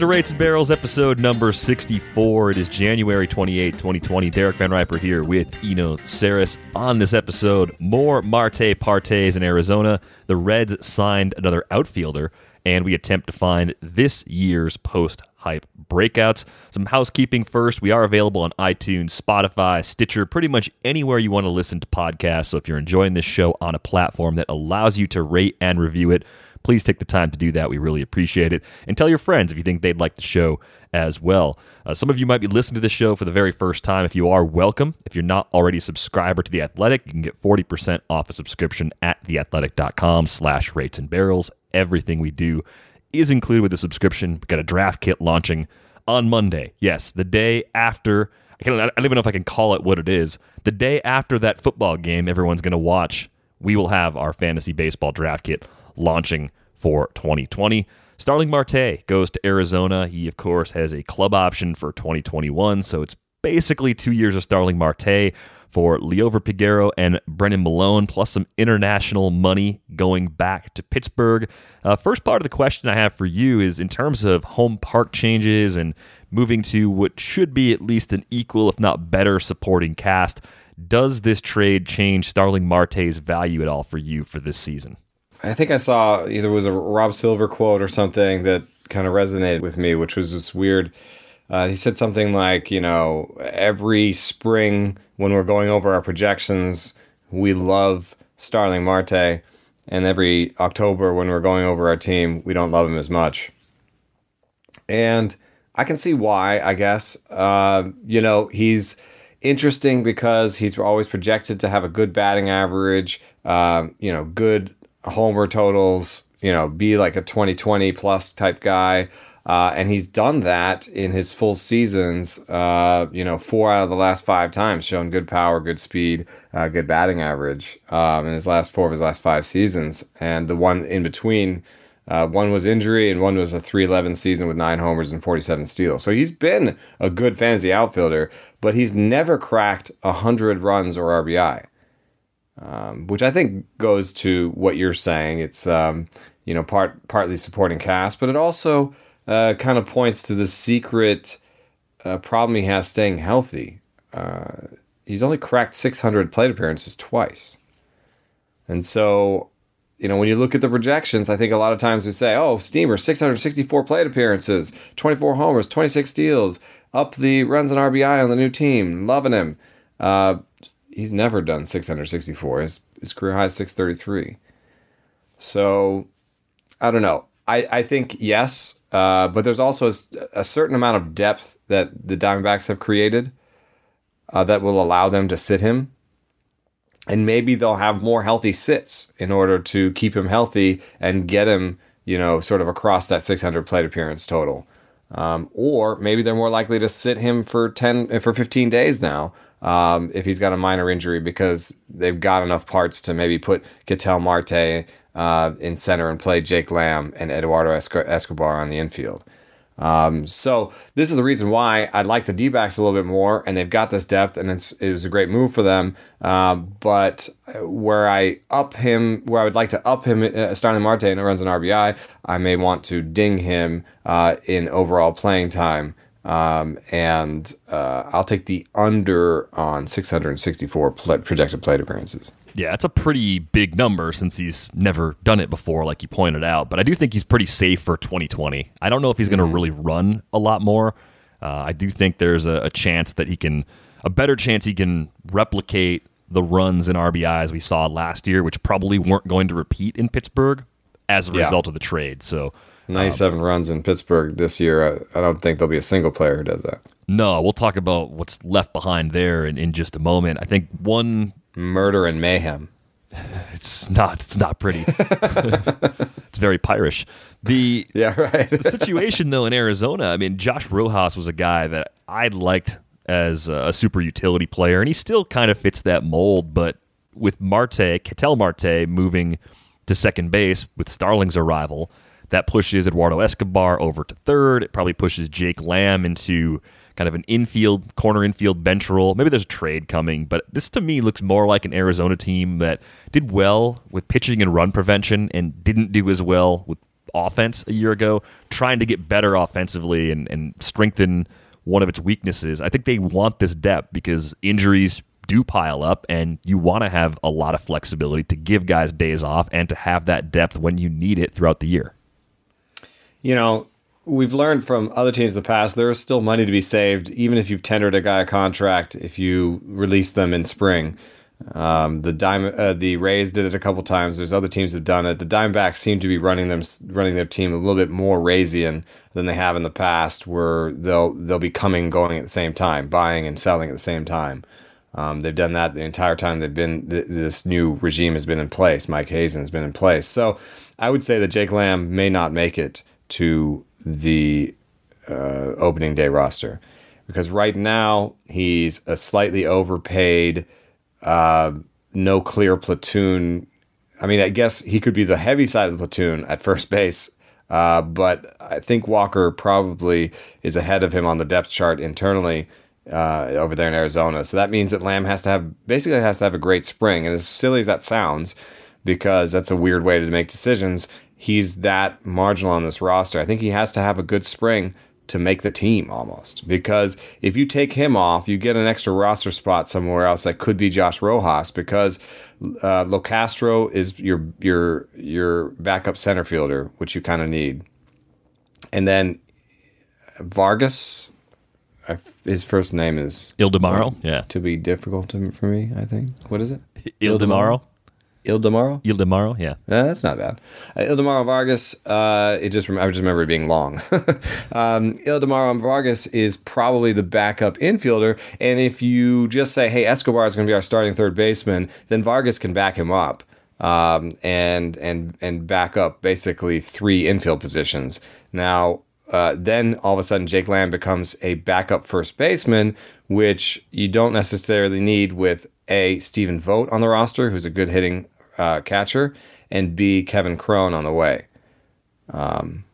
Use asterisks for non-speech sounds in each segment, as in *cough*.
Welcome to Rates and Barrels, episode number 64. It is January 28, 2020. Derek VanRiper here with Eno Sarris. On this episode, more Marte Partes in Arizona. The Reds signed another outfielder, and we attempt to find this year's post hype breakouts. Some housekeeping first. We are available on iTunes, Spotify, Stitcher, pretty much anywhere you want to listen to podcasts. So if you're enjoying this show on a platform that allows you to rate and review it, please take the time to do that. We really appreciate it. And tell your friends if you think they'd like the show as well. Uh, some of you might be listening to this show for the very first time. If you are, welcome. If you're not already a subscriber to The Athletic, you can get 40% off a subscription at theathletic.com slash rates and barrels. Everything we do is included with the subscription. We've got a draft kit launching on Monday. Yes, the day after. I, can, I don't even know if I can call it what it is. The day after that football game everyone's going to watch, we will have our fantasy baseball draft kit launching for 2020. Starling Marte goes to Arizona. He, of course, has a club option for 2021, so it's basically two years of Starling Marte for Liover Peguero and Brennan Malone, plus some international money going back to Pittsburgh. Uh, first part of the question I have for you is in terms of home park changes and moving to what should be at least an equal, if not better, supporting cast. Does this trade change Starling Marte's value at all for you for this season? I think I saw either was a Rob Silver quote or something that kind of resonated with me, which was this weird. Uh, he said something like, you know, every spring when we're going over our projections, we love Starling Marte, and every October when we're going over our team, we don't love him as much. And I can see why, I guess. Uh, you know, he's interesting because he's always projected to have a good batting average, uh, you know, good homer totals, you know, be like a 2020 plus type guy. Uh, and he's done that in his full seasons. Uh, you know, four out of the last five times, shown good power, good speed, uh, good batting average um, in his last four of his last five seasons. And the one in between, uh, one was injury, and one was a 311 season with nine homers and 47 steals. So he's been a good fantasy outfielder, but he's never cracked 100 runs or RBI um, which I think goes to what you're saying. It's um, you know part partly supporting cast, but it also uh, kind of points to the secret uh, problem he has staying healthy. Uh, he's only cracked 600 plate appearances twice, and so you know when you look at the projections, I think a lot of times we say, "Oh, Steamer 664 plate appearances, 24 homers, 26 steals, up the runs and RBI on the new team, loving him." He's never done 664. His, his career high is 633. So I don't know. I, I think yes, uh, but there's also a, a, certain amount of depth that the Diamondbacks have created uh, that will allow them to sit him. And maybe they'll have more healthy sits in order to keep him healthy and get him, you know, sort of across that 600 plate appearance total. Um, or maybe they're more likely to sit him for 10 for 15 days now um, if he's got a minor injury because they've got enough parts to maybe put Ketel Marte uh, in center and play Jake Lamb and Eduardo Escobar on the infield. Um, so this is the reason why I like the D-backs a little bit more, and they've got this depth, and it's it was a great move for them. Um, but where I up him, where I would like to up him, uh, Starling Marte and it runs an RBI, I may want to ding him uh, in overall playing time. Um, and uh, I'll take the under on 664 projected plate appearances. Yeah, it's a pretty big number since he's never done it before, like you pointed out. But I do think he's pretty safe for 2020. I don't know if he's going to mm-hmm. really run a lot more. Uh, I do think there's a, a, chance that he can, a better chance he can replicate the runs and RBIs we saw last year, which probably weren't going to repeat in Pittsburgh as a yeah. result of the trade. So 97 um, runs in Pittsburgh this year. I, I, don't think there'll be a single player who does that. No, we'll talk about what's left behind there in, in just a moment. I think one murder and mayhem. *sighs* It's not. It's not pretty. *laughs* it's very Pirish. The *laughs* yeah right. the situation though in Arizona. I mean, Josh Rojas was a guy that I liked as a super utility player, and he still kind of fits that mold. But with Marte, Ketel Marte moving to second base with Starling's arrival, that pushes Eduardo Escobar over to third. It probably pushes Jake Lamb into kind of an infield, corner infield bench role. Maybe there's a trade coming, but this to me looks more like an Arizona team that did well with pitching and run prevention and didn't do as well with offense a year ago, trying to get better offensively and, and strengthen one of its weaknesses. I think they want this depth because injuries do pile up and you want to have a lot of flexibility to give guys days off and to have that depth when you need it throughout the year. You know, we've learned from other teams in the past there is still money to be saved even if you've tendered a guy a contract if you release them in spring. Um, the uh, the Rays did it a couple times. There's other teams have done it. The Diamondbacks seem to be running them, running their team a little bit more Raysian than they have in the past, where they'll they'll be coming going at the same time, buying and selling at the same time. Um, they've done that the entire time they've been. Th- this new regime has been in place. Mike Hazen has been in place. So I would say that Jake Lamb may not make it to the uh, opening day roster because right now he's a slightly overpaid uh, no clear platoon. I mean, I guess he could be the heavy side of the platoon at first base, uh, but I think Walker probably is ahead of him on the depth chart internally uh, over there in Arizona. So that means that Lamb has to have basically has to have a great spring. And as silly as that sounds, because that's a weird way to make decisions, he's that marginal on this roster. I think he has to have a good spring to make the team almost. Because if you take him off, you get an extra roster spot somewhere else that could be Josh Rojas because uh, Locastro is your your your backup center fielder, which you kind of need. And then Vargas, his first name is Ildemaro. Yeah, to be difficult to, for me. I think. What is it? Ildemaro. Ildemaro? Ildemaro, yeah. Uh, that's not bad. Uh, Ildemaro Vargas, uh, it just I just remember it being long. *laughs* um, Ildemaro Vargas is probably the backup infielder, and if you just say, hey, Escobar is going to be our starting third baseman, then Vargas can back him up. Um, and and and back up basically three infield positions. Now, uh, then all of a sudden Jake Lamb becomes a backup first baseman, which you don't necessarily need with a Stephen Vogt on the roster, who's a good hitting uh, catcher, and B Kevin Cron on the way. Um,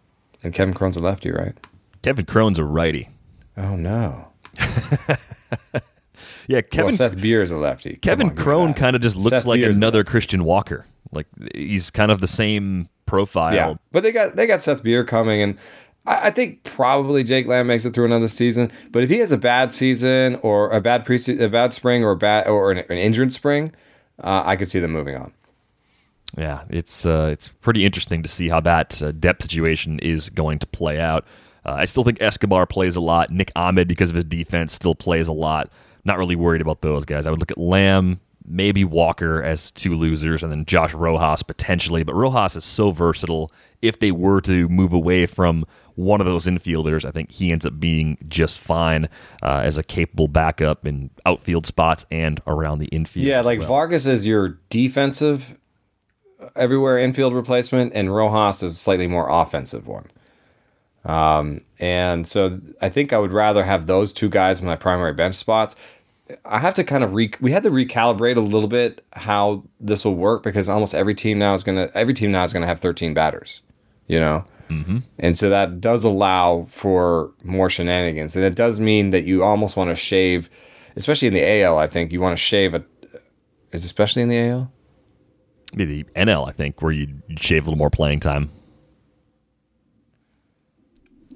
and Kevin Cron's a lefty, right? Kevin Cron's a righty. Oh no. *laughs* yeah, Kevin. Well, Seth Beer is a lefty. Kevin Cron kind of just looks Seth like Beer's another Christian Walker. Like he's kind of the same profile. Yeah, but they got they got Seth Beer coming, and I, I think probably Jake Lamb makes it through another season. But if he has a bad season or a bad pre a bad spring or a bad or an, an injured spring, uh, I could see them moving on. Yeah, it's uh, it's pretty interesting to see how that uh, depth situation is going to play out. Uh, I still think Escobar plays a lot. Nick Ahmed, because of his defense, still plays a lot. Not really worried about those guys. I would look at Lamb, maybe Walker as two losers, and then Josh Rojas potentially. But Rojas is so versatile. If they were to move away from one of those infielders, I think he ends up being just fine uh, as a capable backup in outfield spots and around the infield. Yeah, like well. Vargas is your defensive everywhere infield replacement, and Rojas is a slightly more offensive one. Um, and so I think I would rather have those two guys in my primary bench spots. I have to kind of re- we had to recalibrate a little bit how this will work because almost every team now is gonna every team now is gonna have 13 batters, you know, mm-hmm. and so that does allow for more shenanigans, and it does mean that you almost want to shave, especially in the AL. I think you want to shave a, is especially in the AL the NL, I think, where you'd shave a little more playing time.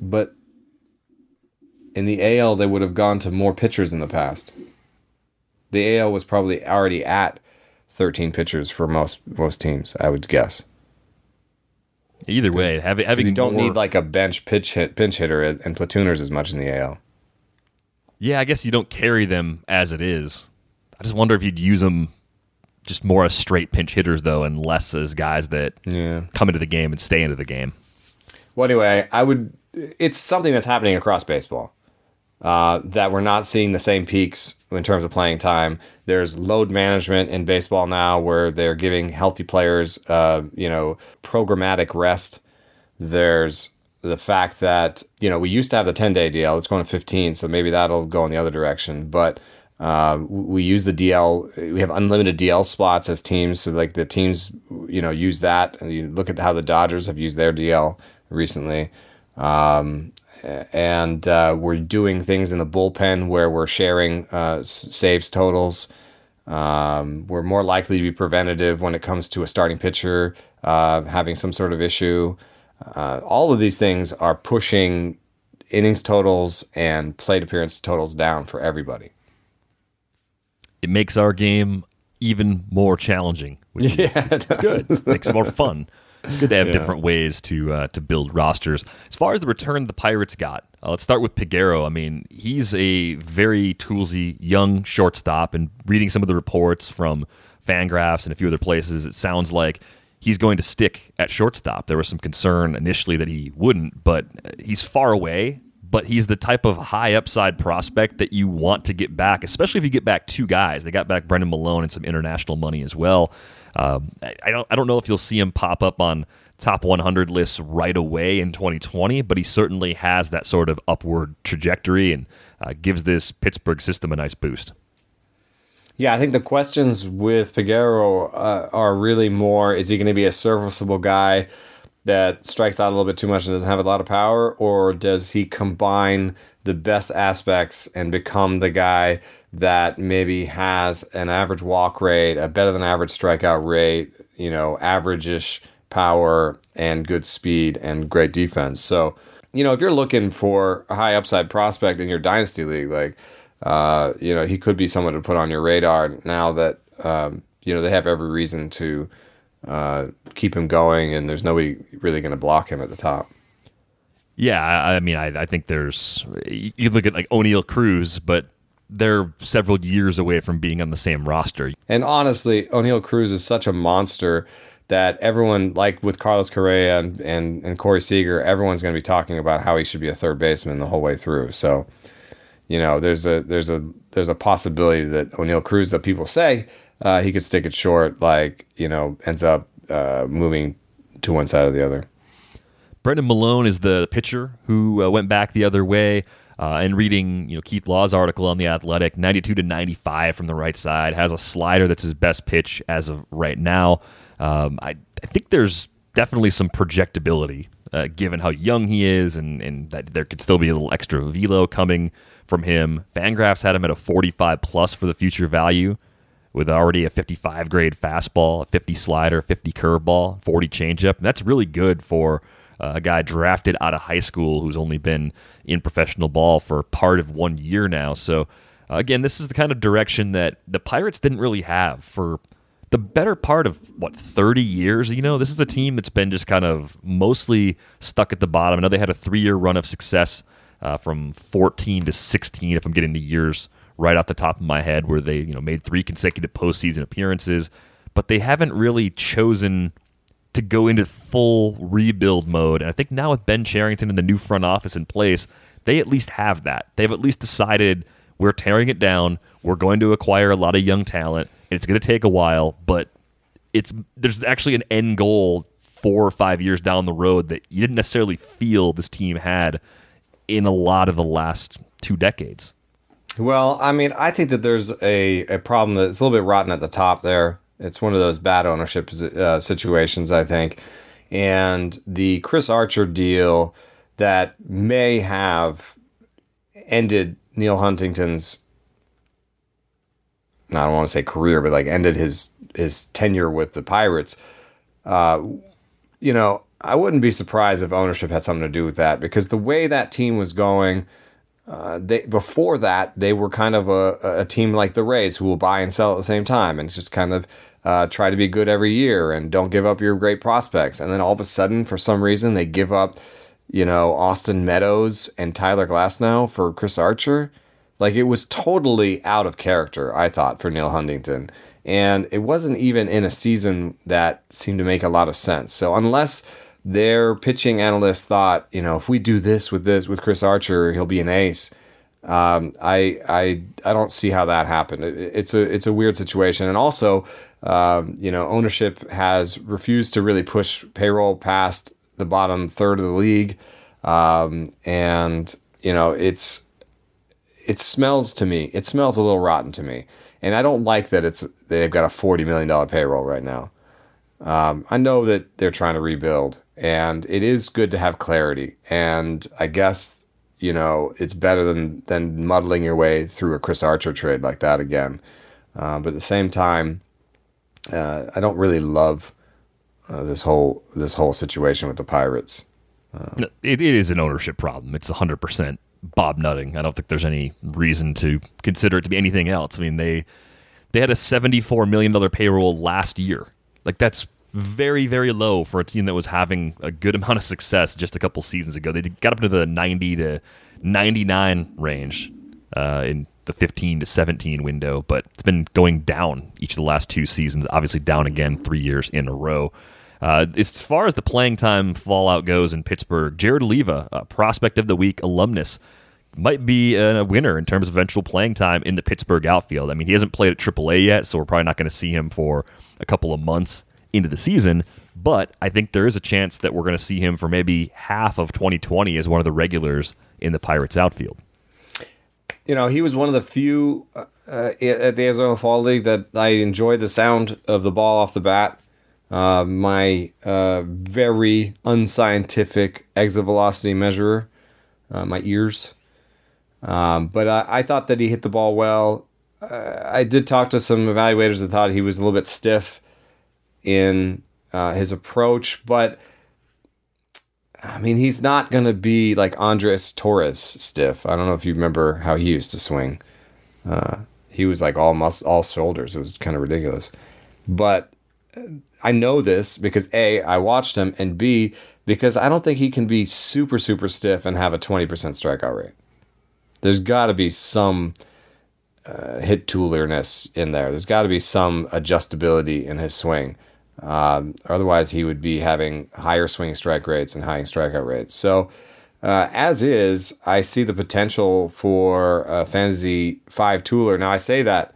But in the AL, they would have gone to more pitchers in the past. The AL was probably already at 13 pitchers for most most teams, I would guess. Either way, having having you don't more... need like a bench pitch hit, pinch hitter and platooners as much in the AL. Yeah, I guess you don't carry them as it is. I just wonder if you'd use them just more as straight pinch hitters though, and less as guys that yeah. come into the game and stay into the game. Well, anyway, I would. It's something that's happening across baseball. Uh, that we're not seeing the same peaks in terms of playing time. There's load management in baseball now, where they're giving healthy players, uh, you know, programmatic rest. There's the fact that you know we used to have the 10 day DL. It's going to 15, so maybe that'll go in the other direction. But uh, we use the DL. We have unlimited DL spots as teams. So like the teams, you know, use that. And you look at how the Dodgers have used their DL recently. Um, and uh, we're doing things in the bullpen where we're sharing uh, saves totals. Um, we're more likely to be preventative when it comes to a starting pitcher uh, having some sort of issue. Uh, all of these things are pushing innings totals and plate appearance totals down for everybody. It makes our game even more challenging, which *laughs* Yeah, is good. It makes it more fun. *laughs* It's good to have Yeah. different ways to uh, to build rosters. As far as the return the Pirates got, uh, let's start with Peguero. I mean, he's a very toolsy young shortstop, and reading some of the reports from Fangraphs and a few other places, it sounds like he's going to stick at shortstop. There was some concern initially that he wouldn't, but uh, he's far away. But he's the type of high upside prospect that you want to get back, especially if you get back two guys. They got back Brennan Malone and some international money as well. Um, I, don't I don't know if you'll see him pop up on top 100 lists right away in 2020, but he certainly has that sort of upward trajectory and uh, gives this Pittsburgh system a nice boost. Yeah, I think the questions with Peguero uh, are really more: Is he going to be a serviceable guy that strikes out a little bit too much and doesn't have a lot of power, or does he combine the best aspects and become the guy that maybe has an average walk rate, a better than average strikeout rate, you know, average-ish power and good speed and great defense? So, you know, if you're looking for a high upside prospect in your dynasty league, like uh, you know, he could be someone to put on your radar now that um, you know they have every reason to uh, keep him going, and there's nobody really going to block him at the top. Yeah, I, I mean, I, I think there's you you look at like Oneil Cruz, but they're several years away from being on the same roster. And honestly, Oneil Cruz is such a monster that everyone, like with Carlos Correa and and, and Corey Seager, everyone's going to be talking about how he should be a third baseman the whole way through. So, you know, there's a there's a there's a possibility that Oneil Cruz, that people say uh, he could stick it short, like you know, ends up uh, moving to one side or the other. Brennan Malone is the pitcher who uh, went back the other way. Uh, and reading, you know, Keith Law's article on the Athletic, 92 to 95 from the right side, has a slider that's his best pitch as of right now. Um, I, I think there's definitely some projectability uh, given how young he is, and, and that there could still be a little extra velo coming from him. Fangraphs had him at a 45 plus for the future value, with already a 55 grade fastball, a 50 slider, 50 curveball, 40 changeup. And that's really good for uh, a guy drafted out of high school who's only been in professional ball for part of one year now. So, uh, again, this is the kind of direction that the Pirates didn't really have for the better part of what 30 years you know this is a team that's been just kind of mostly stuck at the bottom i know they had a three-year run of success uh, from 14 to 16 if i'm getting the years right off the top of my head where they you know made three consecutive postseason appearances but they haven't really chosen to go into full rebuild mode. And i think now with Ben Cherington and the new front office in place they at least have that. They've at least decided we're tearing it down. We're going to acquire a lot of young talent it's going to take a while, but it's there's actually an end goal four or five years down the road that you didn't necessarily feel this team had in a lot of the last two decades. Well, I mean, I think that there's a, a problem that's a little bit rotten at the top there. It's one of those bad ownership uh, situations, I think. And the Chris Archer deal that may have ended Neal Huntington's, I don't want to say career, but like ended his his tenure with the Pirates. Uh, you know, I wouldn't be surprised if ownership had something to do with that because the way that team was going, uh, they before that they were kind of a, a team like the Rays who will buy and sell at the same time and just kind of uh, try to be good every year and don't give up your great prospects. And then all of a sudden, for some reason, they give up, you know, Austin Meadows and Tyler Glasnow for Chris Archer. Like it was totally out of character, I thought, for Neal Huntington. And it wasn't even in a season that seemed to make a lot of sense. So unless their pitching analysts thought, you know, if we do this with this with Chris Archer, he'll be an ace. Um, I I I don't see how that happened. It, it's a it's a weird situation, and also, um, you know, ownership has refused to really push payroll past the bottom third of the league, um, and you know, it's it smells to me. It smells a little rotten to me, and I don't like that it's they've got a forty million dollar payroll right now. Um, I know that they're trying to rebuild, and it is good to have clarity. And I guess you know it's better than than muddling your way through a Chris Archer trade like that again. Uh, but at the same time, uh, I don't really love uh, this whole this whole situation with the Pirates. It, it is an ownership problem. It's 100% Bob Nutting. I don't think there's any reason to consider it to be anything else. I mean, they they had a $74 million payroll last year. Like, that's very, very low for a team that was having a good *laughs* amount of success just a couple seasons ago. They got up to the 90 to 99 range uh, in the 15 to 17 window, but it's been going down each of the last two seasons. Obviously, down again three years in a row. Uh, as far as the playing time fallout goes in Pittsburgh, Jared Oliva, prospect of the week alumnus, might be a winner in terms of eventual playing time in the Pittsburgh outfield. I mean, he hasn't played at AAA yet, so we're probably not going to see him for a couple of months into the season. But I think there is a chance that we're going to see him for maybe half of 2020 as one of the regulars in the Pirates outfield. You know, he was one of the few uh, at the Arizona Fall League that I enjoyed the sound of the ball off the bat. Uh, my uh, very unscientific exit velocity measurer, uh, my ears. Um, but I, I, thought that he hit the ball well. Uh, I did talk to some evaluators that thought he was a little bit stiff in uh, his approach, but I mean, he's not going to be like Andres Torres stiff. I don't know if you remember how he used to swing. Uh, he was like all mus- all shoulders. It was kind of ridiculous. But I know this because A, I watched him, and B, because I don't think he can be super, super stiff and have a 20% strikeout rate. There's got to be some uh, hit toolerness in there. There's got to be some adjustability in his swing. Um, otherwise, he would be having higher swing strike rates and high strikeout rates. So, uh, as is, I see the potential for a fantasy five tooler. Now, I say that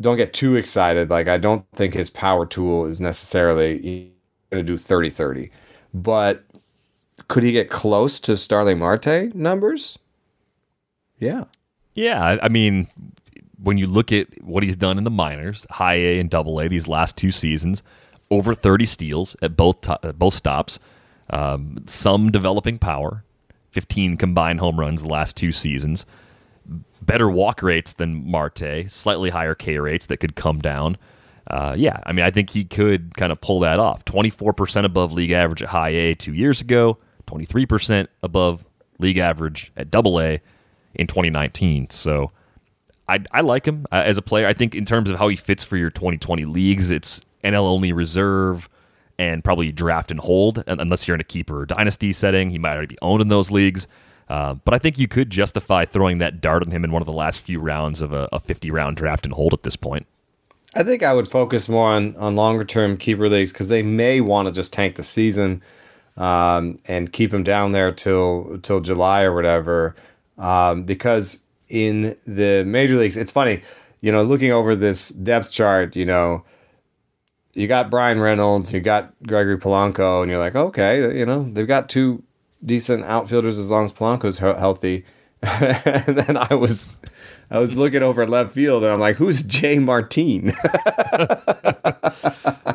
don't get too excited. Like, I don't think his power tool is necessarily going to do 30 30. But could he get close to Starling Marte numbers? Yeah. Yeah. I mean, when you look at what he's done in the minors, high A and double A these last two seasons, over 30 steals at both, to- both stops, um, some developing power, 15 combined home runs the last two seasons better walk rates than Marte, slightly higher K rates that could come down. Uh, yeah, I mean, I think he could kind of pull that off. 24% above league average at high A two years ago, 23% above league average at double A in 2019. So I, I like him uh, as a player. I think in terms of how he fits for your 2020 leagues, it's NL only reserve and probably draft and hold, unless you're in a keeper or dynasty setting. He might already be owned in those leagues. Uh, but I think you could justify throwing that dart on him in one of the last few rounds of a, a 50 round draft and hold at this point. I think I would focus more on, on longer term keeper leagues because they may want to just tank the season um, and keep him down there till till July or whatever. Um, because in the major leagues, it's funny, you know, looking over this depth chart, you know, you got Bryan Reynolds, you got Gregory Polanco, and you're like, okay, you know, they've got two decent outfielders as long as Polanco's healthy. *laughs* and then I was I was looking over at left field and I'm like, who's Jay Martin? *laughs*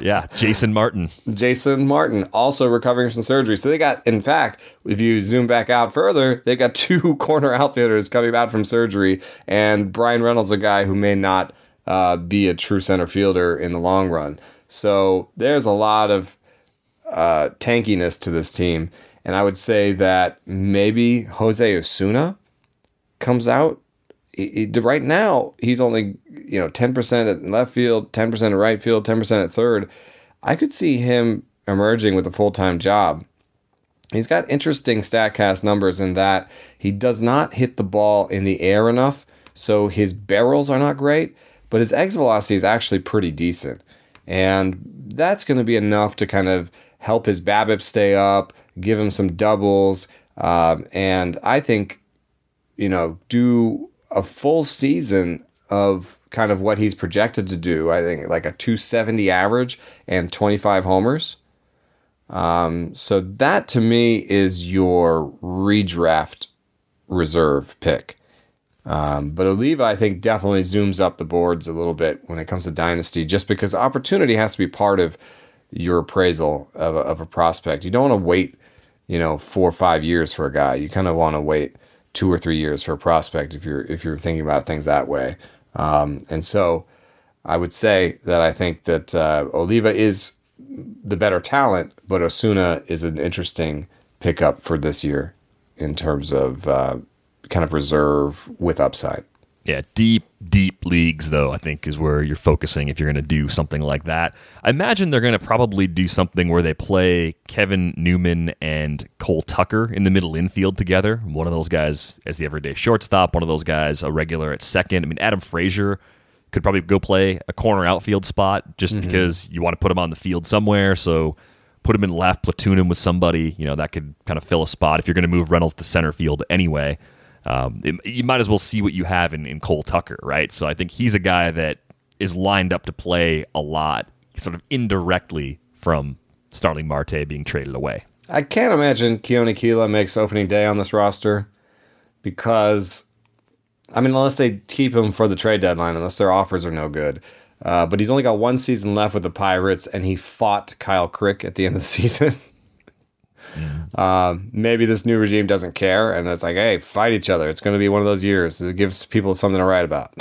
yeah, Jason Martin. Jason Martin, also recovering from surgery. So they got, in fact, if you zoom back out further, they got *laughs* two corner outfielders coming back from surgery, and Bryan Reynolds, a guy who may not uh, be a true center fielder in the long run. So there's a lot of uh, tankiness to this team. And I would say that maybe Jose Osuna comes out. He, he, right now, he's only you know ten percent at left field, ten percent at right field, ten percent at third. I could see him emerging with a full time job. He's got interesting Statcast numbers in that he does not hit the ball in the air enough, so his barrels are not great, but his exit velocity is actually pretty decent, and that's going to be enough to kind of help his BABIP stay up, give him some doubles, um, and I think, you know, do a full season of kind of what he's projected to do. I think like a 270 average and 25 homers. Um, so that to me is your redraft reserve pick. Um, but Oliva, I think, definitely zooms up the boards a little bit when it comes to dynasty, just because opportunity has to be part of your appraisal of a, of a prospect. You don't want to wait you know, four or five years for a guy. You kind of want to wait two or three years for a prospect if you're if you're thinking about things that way. Um, and so, I would say that I think that uh, Oliva is the better talent, but Osuna is an interesting pickup for this year in terms of uh, kind of reserve with upside. Yeah, deep, deep leagues, though, I think is where you're focusing if you're going to do something like that. I imagine they're going to probably do something where they play Kevin Newman and Cole Tucker in the middle infield together. One of those guys as the everyday shortstop, one of those guys a regular at second. I mean, Adam Frazier could probably go play a corner outfield spot just mm-hmm. because you want to put him on the field somewhere. So put him in left, platoon him with somebody. You know, that could kind of fill a spot if you're going to move Reynolds to center field anyway um, it, you might as well see what you have in, in Cole Tucker, right? So I think he's a guy that is lined up to play a lot, sort of indirectly from Starling Marte being traded away. I can't imagine Keone Kela makes opening day on this roster because, I mean, unless they keep him for the trade deadline, unless their offers are no good. Uh, but he's only got one season left with the Pirates, and he fought Kyle Crick at the end of the *laughs* season. Uh, maybe this new regime doesn't care, and it's like, hey, fight each other. It's going to be one of those years. It gives people something to write about.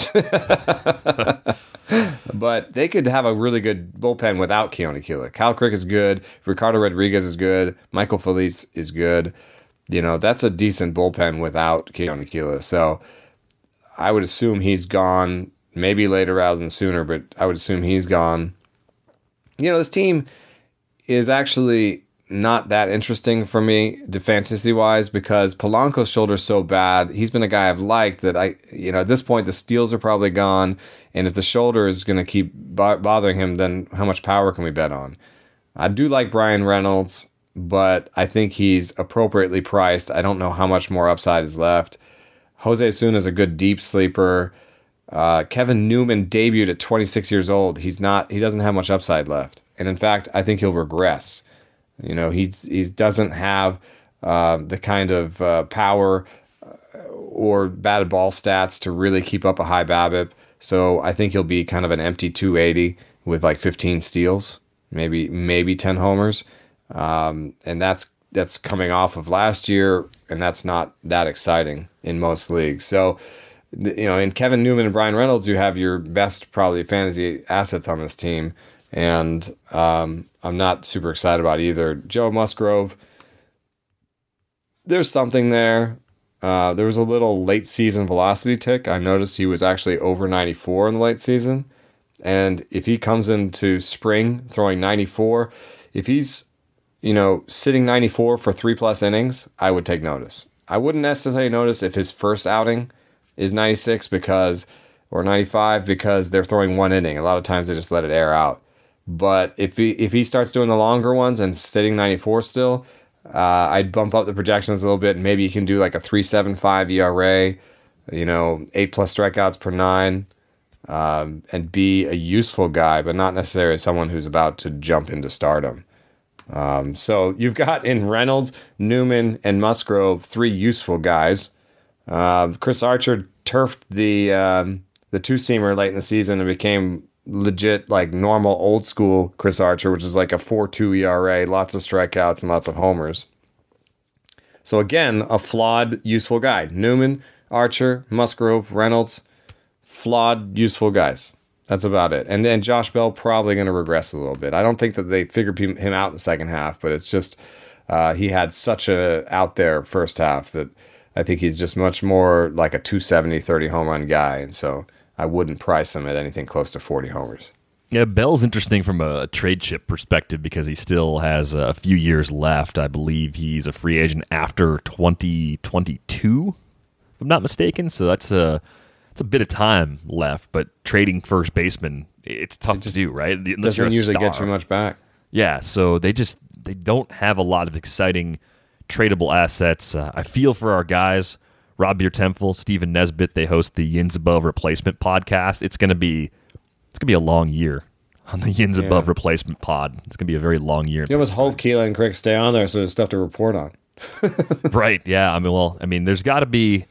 *laughs* but they could have a really good bullpen without Keone Kela. Kyle Crick is good. Ricardo Rodriguez is good. Michael Feliz is good. You know, that's a decent bullpen without Keone. So I would assume he's gone maybe later rather than sooner, but I would assume he's gone. You know, this team is actually not that interesting for me to fantasy wise because Polanco's shoulder's so bad. He's been a guy I've liked that I, you know, at this point the steals are probably gone, and if the shoulder is going to keep bo- bothering him, then how much power can we bet on? I do like Bryan Reynolds, but I think he's appropriately priced. I don't know how much more upside is left. Jose Osuna is a good deep sleeper. Uh, Kevin Newman debuted at 26 years old. He's not. He doesn't have much upside left, and in fact, I think he'll regress. You know, he's he doesn't have uh, the kind of uh, power uh, or batted ball stats to really keep up a high BABIP. So I think he'll be kind of an empty 280 with like 15 steals, maybe maybe 10 homers, um, and that's that's coming off of last year, and that's not that exciting in most leagues. So you know, in Kevin Newman and Bryan Reynolds, you have your best probably fantasy assets on this team and um, I'm not super excited about either. Joe Musgrove, there's something there. Uh, there was a little late season velocity tick. I noticed he was actually over 94 in the late season. And if he comes into spring throwing 94, if he's, you know, sitting 94 for three plus innings, I would take notice. I wouldn't necessarily notice if his first outing is 96 because, or 95 because they're throwing one inning. A lot of times they just let it air out. But if he if he starts doing the longer ones and sitting 94 still, uh, I'd bump up the projections a little bit. And Maybe you can do like a 3.75 ERA, you know, eight plus strikeouts per nine, um, and be a useful guy, but not necessarily someone who's about to jump into stardom. Um, so you've got in Reynolds, Newman, and Musgrove three useful guys. Uh, Chris Archer turfed the um, the two seamer late in the season and became legit like normal old school Chris Archer, which is like a 4-2 ERA, lots of strikeouts and lots of homers. So again, a flawed useful guy. Newman, Archer, Musgrove, Reynolds, flawed useful guys. That's about it. And and Josh Bell probably going to regress a little bit. I don't think that they figured him out in the second half, but it's just uh, he had such a out there first half that I think he's just much more like a 270 30 home run guy. And so I wouldn't price him at anything close to 40 homers. Yeah, Bell's interesting from a trade chip perspective because he still has a few years left. I believe he's a free agent after 2022, if I'm not mistaken. So that's a it's a bit of time left, but trading first baseman, it's tough it to do, right? Unless doesn't usually star. get you much back. Yeah, so they just they don't have a lot of exciting tradable assets. Uh, I feel for our guys Rob Biertempfel, Stephen Nesbitt, they host the Yins Above Replacement podcast. It's gonna be it's gonna be a long year on the Yins yeah. Above Replacement pod. It's gonna be a very long year. You almost hope Keelan and Crick stay on there so there's stuff to report on. *laughs* right. Yeah. I mean, well, I mean, there's got to be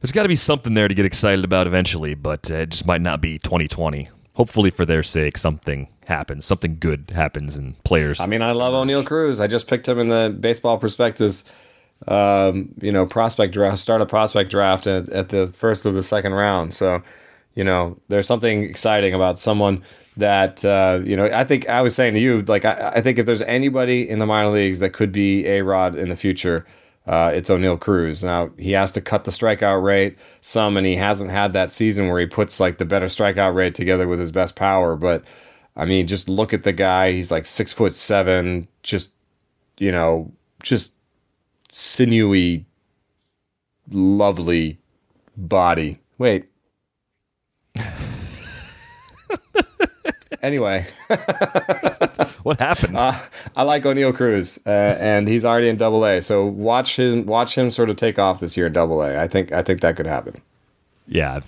there's got to be something there to get excited about eventually, but uh, it just might not be 2020. Hopefully, for their sake, something happens, something good happens, and players. I mean, I love Oneil Cruz. I just picked him in the Baseball Prospectus um, you know, prospect draft, start a prospect draft at, at the first of the second round. So, you know, there's something exciting about someone that uh, you know. I think I was saying to you, like I, I think if there's anybody in the minor leagues that could be a Rod in the future, uh, it's Oneil Cruz. Now he has to cut the strikeout rate some, and he hasn't had that season where he puts like the better strikeout rate together with his best power. But I mean, just look at the guy. He's like six foot seven, just you know, just sinewy, lovely body. Wait. *laughs* anyway, *laughs* What happened? uh, I like Oneil Cruz, uh, and he's already in Double A. So watch him, watch him sort of take off this year in Double A. I think, I think that could happen. Yeah.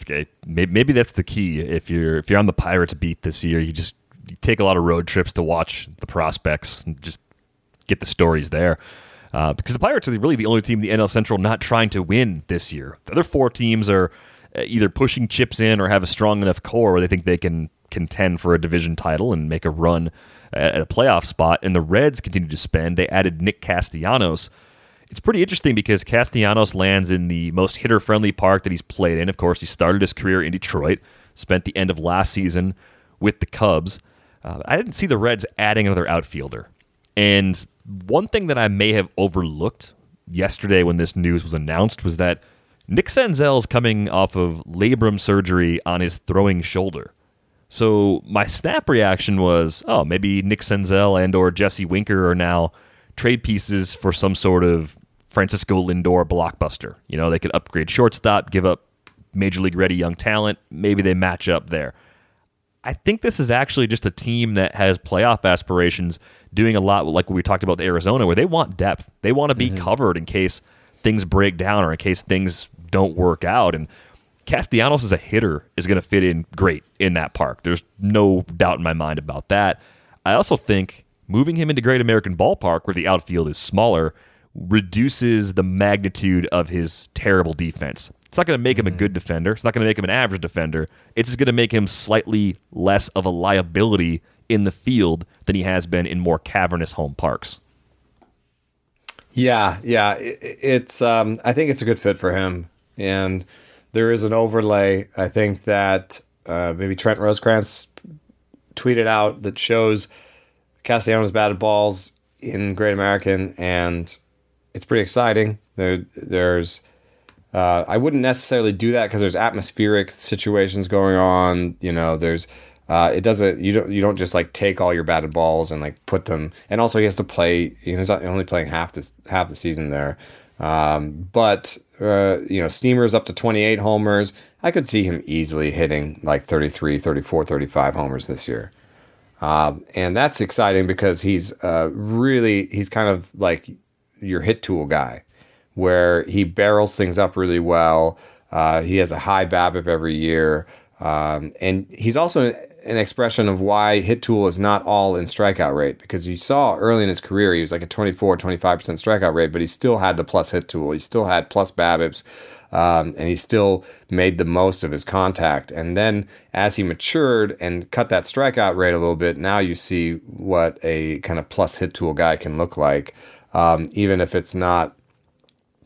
Maybe, maybe that's the key. If you're if you're on the Pirates beat this year, you just you take a lot of road trips to watch the prospects and just get the stories there. Uh, because the Pirates are really the only team in the NL Central not trying to win this year. The other four teams are uh, either pushing chips in or have a strong enough core where they think they can contend for a division title and make a run at a playoff spot. And the Reds continue to spend. They added Nick Castellanos. It's pretty interesting because Castellanos lands in the most hitter friendly park that he's played in. Of course, he started his career in Detroit, spent the end of last season with the Cubs. Uh, I didn't see the Reds adding another outfielder. And one thing that I may have overlooked yesterday when this news was announced was that Nick Senzel's coming off of labrum surgery on his throwing shoulder. So my snap reaction was, oh, maybe Nick Senzel and or Jesse Winker are now trade pieces for some sort of Francisco Lindor blockbuster. You know, they could upgrade shortstop, give up major league ready young talent. Maybe they match up there. I think this is actually just a team that has playoff aspirations, doing a lot like what we talked about the Arizona, where they want depth. They want to be mm-hmm. covered in case things break down or in case things don't work out. And Castellanos as a hitter is going to fit in great in that park. There's no doubt in my mind about that. I also think moving him into Great American Ballpark, where the outfield is smaller, reduces the magnitude of his terrible defense. It's not going to make him a good defender. It's not going to make him an average defender. It's just going to make him slightly less of a liability in the field than he has been in more cavernous home parks. Yeah, yeah, it, it's. Um, I think it's a good fit for him, and there is an overlay. I think that uh, maybe Trent Rosecrans tweeted out that shows Castellanos batted balls in Great American, and it's pretty exciting. There, there's. Uh, I wouldn't necessarily do that because there's atmospheric situations going on. You know, there's. Uh, it doesn't. You don't. You don't just like take all your batted balls and like put them. And also, he has to play. You know, he's only playing half this half the season there. Um, but uh, you know, Steamer's up to 28 homers. I could see him easily hitting like 33, 34, 35 homers this year. Um, and that's exciting because he's uh, really he's kind of like your hit tool guy, where he barrels things up really well. Uh, he has a high BABIP every year, um, and he's also an expression of why hit tool is not all in strikeout rate because you saw early in his career he was like a 24 25% strikeout rate but he still had the plus hit tool. He still had plus babips um, and he still made the most of his contact. And then as he matured and cut that strikeout rate a little bit now you see what a kind of plus hit tool guy can look like. Um, even if it's not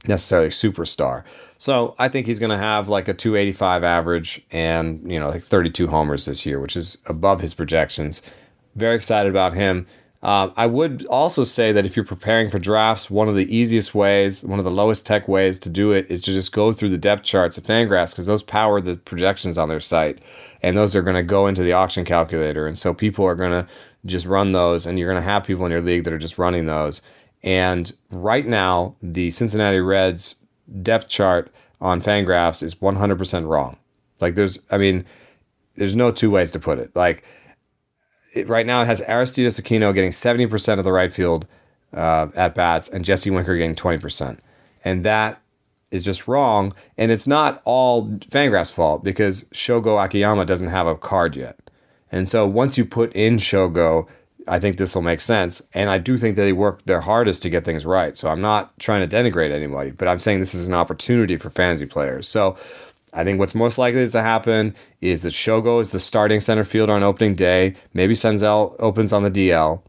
necessarily superstar. So I think he's going to have like a 285 average and, you know, like 32 homers this year, which is above his projections. Very excited about him. Uh, I would also say that if you're preparing for drafts, one of the easiest ways, one of the lowest tech ways to do it is to just go through the depth charts of Fangraphs because those power the projections on their site, and those are going to go into the auction calculator, and so people are going to just run those, and you're going to have people in your league that are just running those. And right now, the Cincinnati Reds depth chart on Fangraphs is 100% wrong. Like there's, I mean, there's no two ways to put it. Like it, right now, it has Aristides Aquino getting 70% of the right field uh, at bats and Jesse Winker getting 20%. And that is just wrong. And it's not all Fangraphs' fault because Shogo Akiyama doesn't have a card yet. And so once you put in Shogo, I think this will make sense. And I do think that they work their hardest to get things right. So I'm not trying to denigrate anybody, but I'm saying this is an opportunity for fantasy players. So I think what's most likely to happen is that Shogo is the starting center fielder on opening day. Maybe Senzel opens on the DL.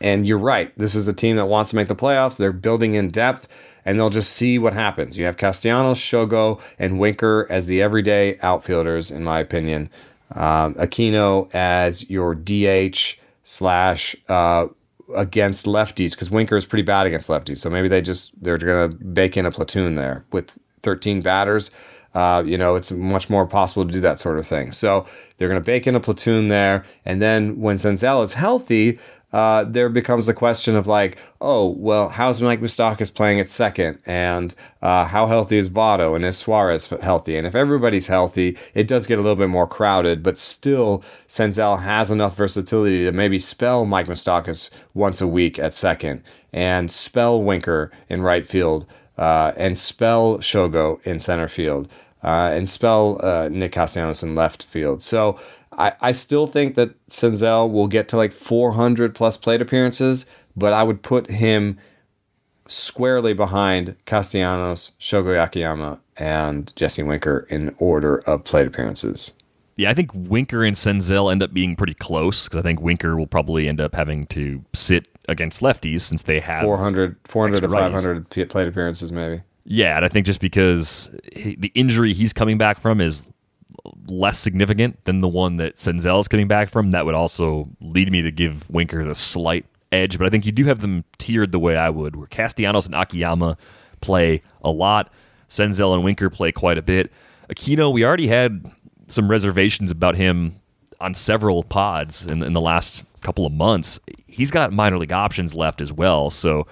And you're right. This is a team that wants to make the playoffs. They're building in depth and they'll just see what happens. You have Castellanos, Shogo, and Winker as the everyday outfielders, in my opinion. um, Aquino as your DH slash uh, against lefties because Winker is pretty bad against lefties. So maybe they just they're going to bake in a platoon there with 13 batters. Uh, you know, it's much more possible to do that sort of thing. So they're going to bake in a platoon there, and then when Senzel is healthy, uh, there becomes the question of like, oh, well, how's Mike Moustakas playing at second? And uh, how healthy is Votto? And is Suarez healthy? And if everybody's healthy, it does get a little bit more crowded, but still, Senzel has enough versatility to maybe spell Mike Moustakas once a week at second and spell Winker in right field uh, and spell Shogo in center field. Uh, and spell uh, Nick Castellanos in left field. So I, I still think that Senzel will get to like 400 plus plate appearances, but I would put him squarely behind Castellanos, Shogo Akiyama, and Jesse Winker in order of plate appearances. Yeah, I think Winker and Senzel end up being pretty close because I think Winker will probably end up having to sit against lefties since they have 400, 400 to 500 plate appearances, maybe. Yeah, and I think just because he, the injury he's coming back from is less significant than the one that Senzel is coming back from, that would also lead me to give Winker the slight edge. But I think you do have them tiered the way I would, where Castellanos and Akiyama play a lot, Senzel and Winker play quite a bit. Aquino, we already had some reservations about him on several pods in, in the last couple of months. He's got minor league options left as well, so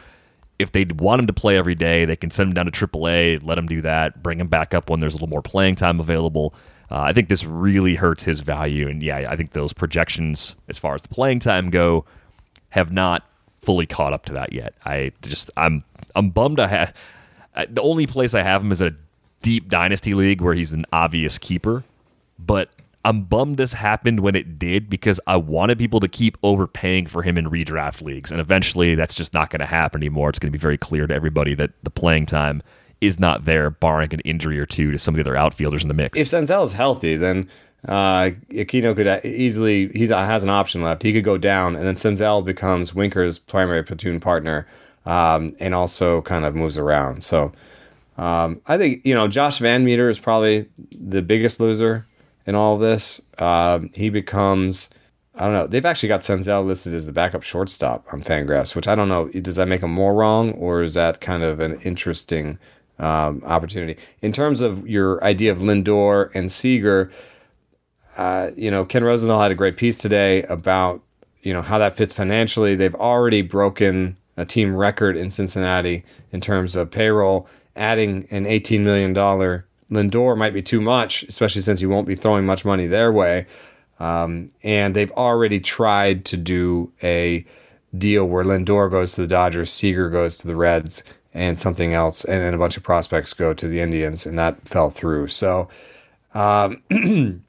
if they want him to play every day, they can send him down to AAA, let him do that, bring him back up when there's a little more playing time available. Uh, I think this really hurts his value, and yeah, I think those projections as far as the playing time go have not fully caught up to that yet. I just I'm I'm bummed. I have the only place I have him is a deep dynasty league where he's an obvious keeper, but I'm bummed this happened when it did because I wanted people to keep overpaying for him in redraft leagues, and eventually that's just not going to happen anymore. It's going to be very clear to everybody that the playing time is not there, barring an injury or two to some of the other outfielders in the mix. If Senzel is healthy, then uh, Aquino could easily he has an option left. He could go down, and then Senzel becomes Winker's primary platoon partner, um, and also kind of moves around. So um, I think you know Josh VanMeter is probably the biggest loser in all of this. Um, he becomes. I don't know. They've actually got Senzel listed as the backup shortstop on Fangraphs, which I don't know. Does that make him more wrong, or is that kind of an interesting um, opportunity. In terms of your idea of Lindor and Seager, uh, you know, Ken Rosenthal had a great piece today about you know how that fits financially. They've already broken a team record in Cincinnati in terms of payroll. Adding an $18 million Lindor might be too much, especially since you won't be throwing much money their way. Um, and they've already tried to do a deal where Lindor goes to the Dodgers, Seager goes to the Reds, and something else, and then a bunch of prospects go to the Indians, and that fell through. So um, *clears throat*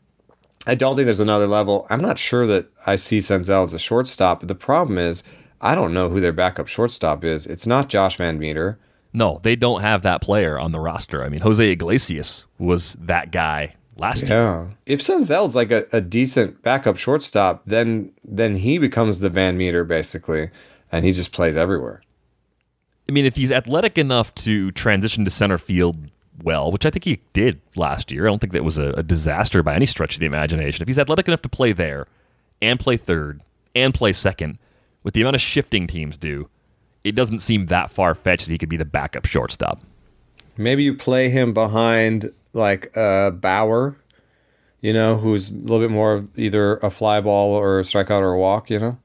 I don't think there's another level. I'm not sure that I see Senzel as a shortstop, but the problem is I don't know who their backup shortstop is. It's not Josh VanMeter. No, they don't have that player on the roster. I mean, Jose Iglesias was that guy last yeah. year. If Senzel's like a, a decent backup shortstop, then then he becomes the VanMeter basically, and he just plays everywhere. I mean, if he's athletic enough to transition to center field well, which I think he did last year, I don't think that was a, a disaster by any stretch of the imagination. If he's athletic enough to play there and play third and play second, with the amount of shifting teams do, it doesn't seem that far fetched that he could be the backup shortstop. Maybe you play him behind like uh, Bauer, you know, who's a little bit more of either a fly ball or a strikeout or a walk, you know,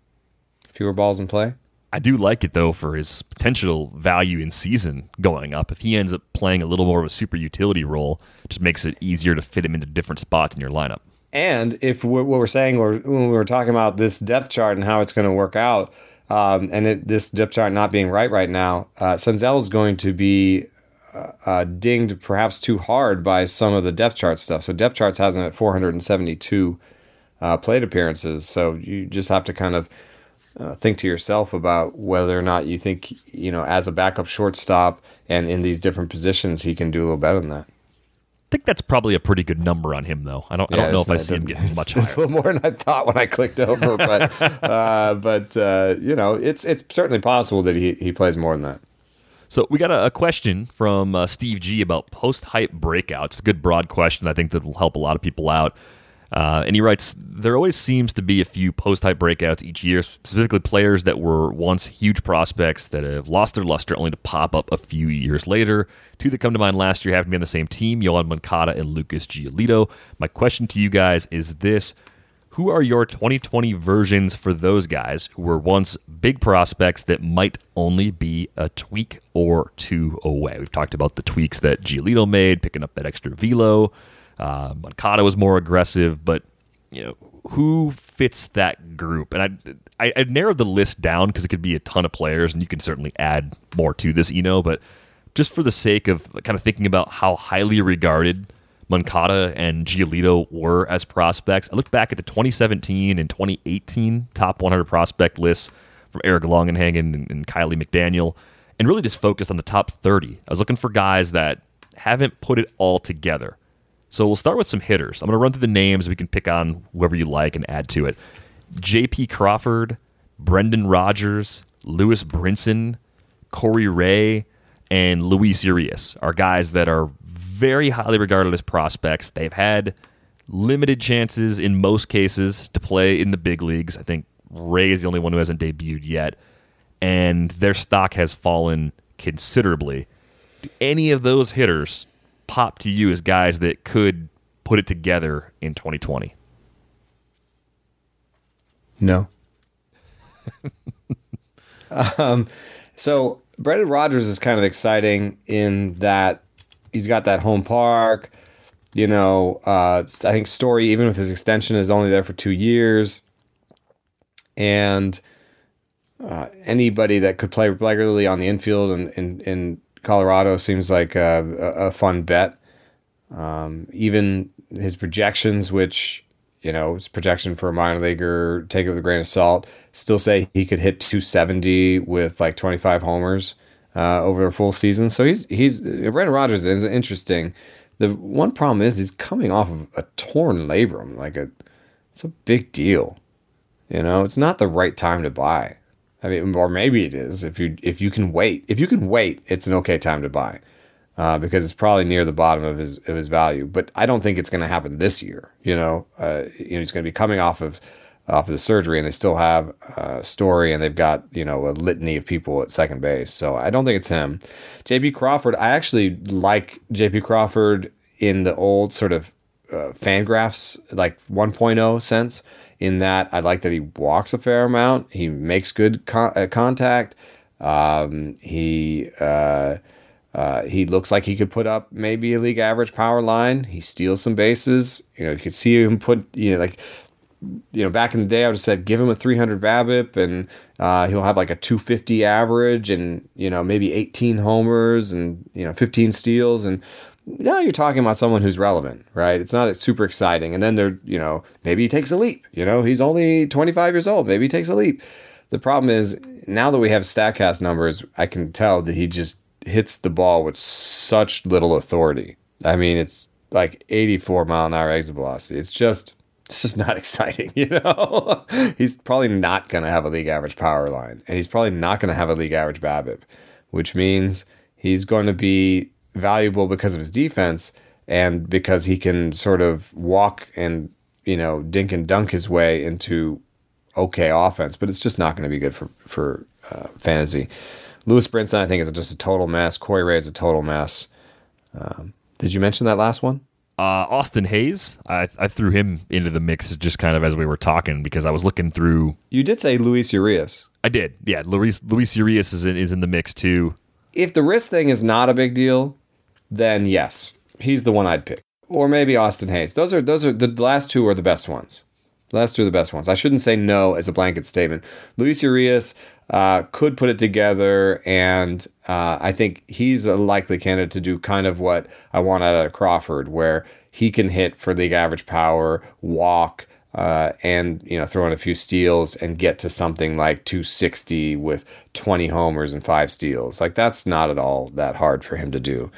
fewer balls in play. I do like it though for his potential value in season going up. If he ends up playing a little more of a super utility role, just makes it easier to fit him into different spots in your lineup. And if what we're saying, when we were talking about this depth chart and how it's going to work out, um, and it, this depth chart not being right right now, uh, Senzel is going to be uh, uh, dinged perhaps too hard by some of the depth chart stuff. So depth charts has him at 472 uh, plate appearances. So you just have to kind of uh, think to yourself about whether or not you think you know as a backup shortstop and in these different positions he can do a little better than that. I think that's probably a pretty good number on him, though. I don't. Yeah, I don't know if I see him getting much *laughs* higher. It's a little more than I thought when I clicked over, but *laughs* uh, but uh, you know, it's it's certainly possible that he he plays more than that. So we got a, a question from uh, Steve G about post hype breakouts. A good broad question. I think that will help a lot of people out. Uh, and he writes, there always seems to be a few post hype breakouts each year, specifically players that were once huge prospects that have lost their luster only to pop up a few years later. Two that come to mind last year happened to be on the same team, Yoan Moncada and Lucas Giolito. My question to you guys is this Who are your 2020 versions for those guys who were once big prospects that might only be a tweak or two away? We've talked about the tweaks that Giolito made, picking up that extra velo. Uh, Moncada was more aggressive, but you know who fits that group? And I I, I narrowed the list down because it could be a ton of players, and you can certainly add more to this, you know. But just for the sake of kind of thinking about how highly regarded Moncada and Giolito were as prospects, I looked back at the 2017 and 2018 top 100 prospect lists from Eric Longenhagen and, and Kiley McDaniel, and really just focused on the top 30. I was looking for guys that haven't put it all together so we'll start with some hitters. I'm going to run through the names. We can pick on whoever you like and add to it. J.P. Crawford, Brendan Rodgers, Lewis Brinson, Corey Ray, and Luis Urias are guys that are very highly regarded as prospects. They've had limited chances in most cases to play in the big leagues. I think Ray is the only one who hasn't debuted yet, and their stock has fallen considerably. Do any of those hitters pop to you as guys that could put it together in 2020? No. *laughs* um, so Brendan Rodgers is kind of exciting in that he's got that home park. You know, uh, I think Story, even with his extension, is only there for two years. And uh, anybody that could play regularly on the infield and, and, and Colorado seems like a, a fun bet. Um, even his projections, which you know his projection for a minor leaguer, take it with a grain of salt, still say he could hit 270 with like 25 homers uh, over a full season. So he's he's Brendan Rodgers is interesting. The one problem is he's coming off of a torn labrum, like a it's a big deal. You know, it's not the right time to buy. I mean, or maybe it is if you if you can wait. If you can wait, it's an okay time to buy uh, because it's probably near the bottom of his of his value. But I don't think it's going to happen this year. You know, uh, you know, he's going to be coming off of off of the surgery, and they still have a story, and they've got you know a litany of people at second base. So I don't think it's him. J.P. Crawford, I actually like J.P. Crawford in the old sort of uh, Fangraphs like 1.0 sense in that I like that he walks a fair amount. He makes good con- uh, contact. Um, he uh, uh, he looks like he could put up maybe a league average power line. He steals some bases. You know, you could see him put you know like you know back in the day I would have said give him a 300 BABIP and uh, he'll have like a 250 average and you know maybe 18 homers and you know 15 steals and now you're talking about someone who's relevant, right? It's not super exciting. And then they're, you know, maybe he takes a leap. You know, he's only 25 years old. Maybe he takes a leap. The problem is now that we have Statcast numbers, I can tell that he just hits the ball with such little authority. I mean, it's like 84 mile an hour exit velocity. It's just, it's just not *laughs* exciting, you know. *laughs* he's probably not going to have a league average power line, and he's probably not going to have a league average BABIP, which means he's going to be valuable because of his defense and because he can sort of walk and you know dink and dunk his way into okay offense, but it's just not going to be good for for uh, fantasy. Lewis Brinson, I think, is just a total mess. Corey Ray is a total mess. Um, did you mention that last one? Uh, Austin Hays, I, I threw him into the mix just kind of as we were talking because I was looking through. You did say Luis Urias. I did, yeah. Luis Luis Urias is in, is in the mix too. If the wrist thing is not a big deal, then yes, he's the one I'd pick. Or maybe Austin Hays. Those are those are the last two are the best ones. Last two are the best ones. I shouldn't say no as a blanket statement. Luis Urias uh, could put it together, and uh, I think he's a likely candidate to do kind of what I want out of Crawford, where he can hit for league average power, walk, uh, and you know throw in a few steals and get to something like 260 with 20 homers and five steals. Like that's not at all that hard for him to do.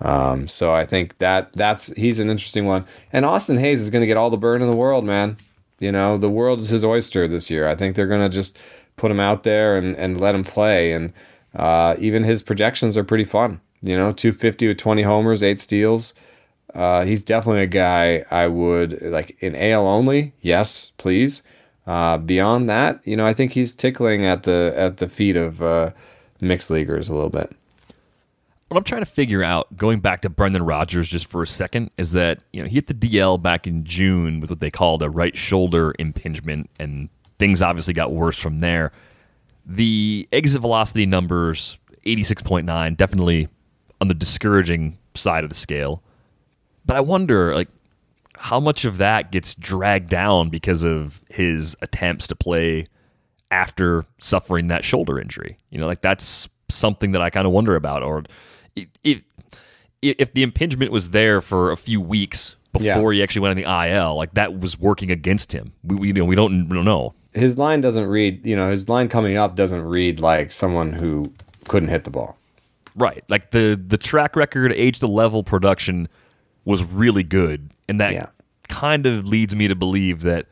Um, so I think that that's he's an interesting one. And Austin Hays is going to get all the burn in the world, man. You know, the world is his oyster this year. I think they're going to just put him out there and, and let him play. And uh, even his projections are pretty fun. You know, 250 with 20 homers, eight steals. uh, he's definitely a guy I would like in AL only. Yes, please. Uh, beyond that, you know, I think he's tickling at the at the feet of uh, mixed leaguers a little bit. What I'm trying to figure out, going back to Brendan Rodgers just for a second, is that you know he hit the DL back in June with what they called a right shoulder impingement, and things obviously got worse from there. The exit velocity numbers, 86.9, definitely on the discouraging side of the scale. But I wonder, like, how much of that gets dragged down because of his attempts to play after suffering that shoulder injury. You know, like that's something that I kind of wonder about. Or if if the impingement was there for a few weeks before yeah. he actually went on the IL, like that was working against him. We, we you know we don't, we don't know. His line doesn't read. You know, his line coming up doesn't read like someone who couldn't hit the ball. Right. Like the the track record, age to level production was really good, and that yeah. kind of leads me to believe that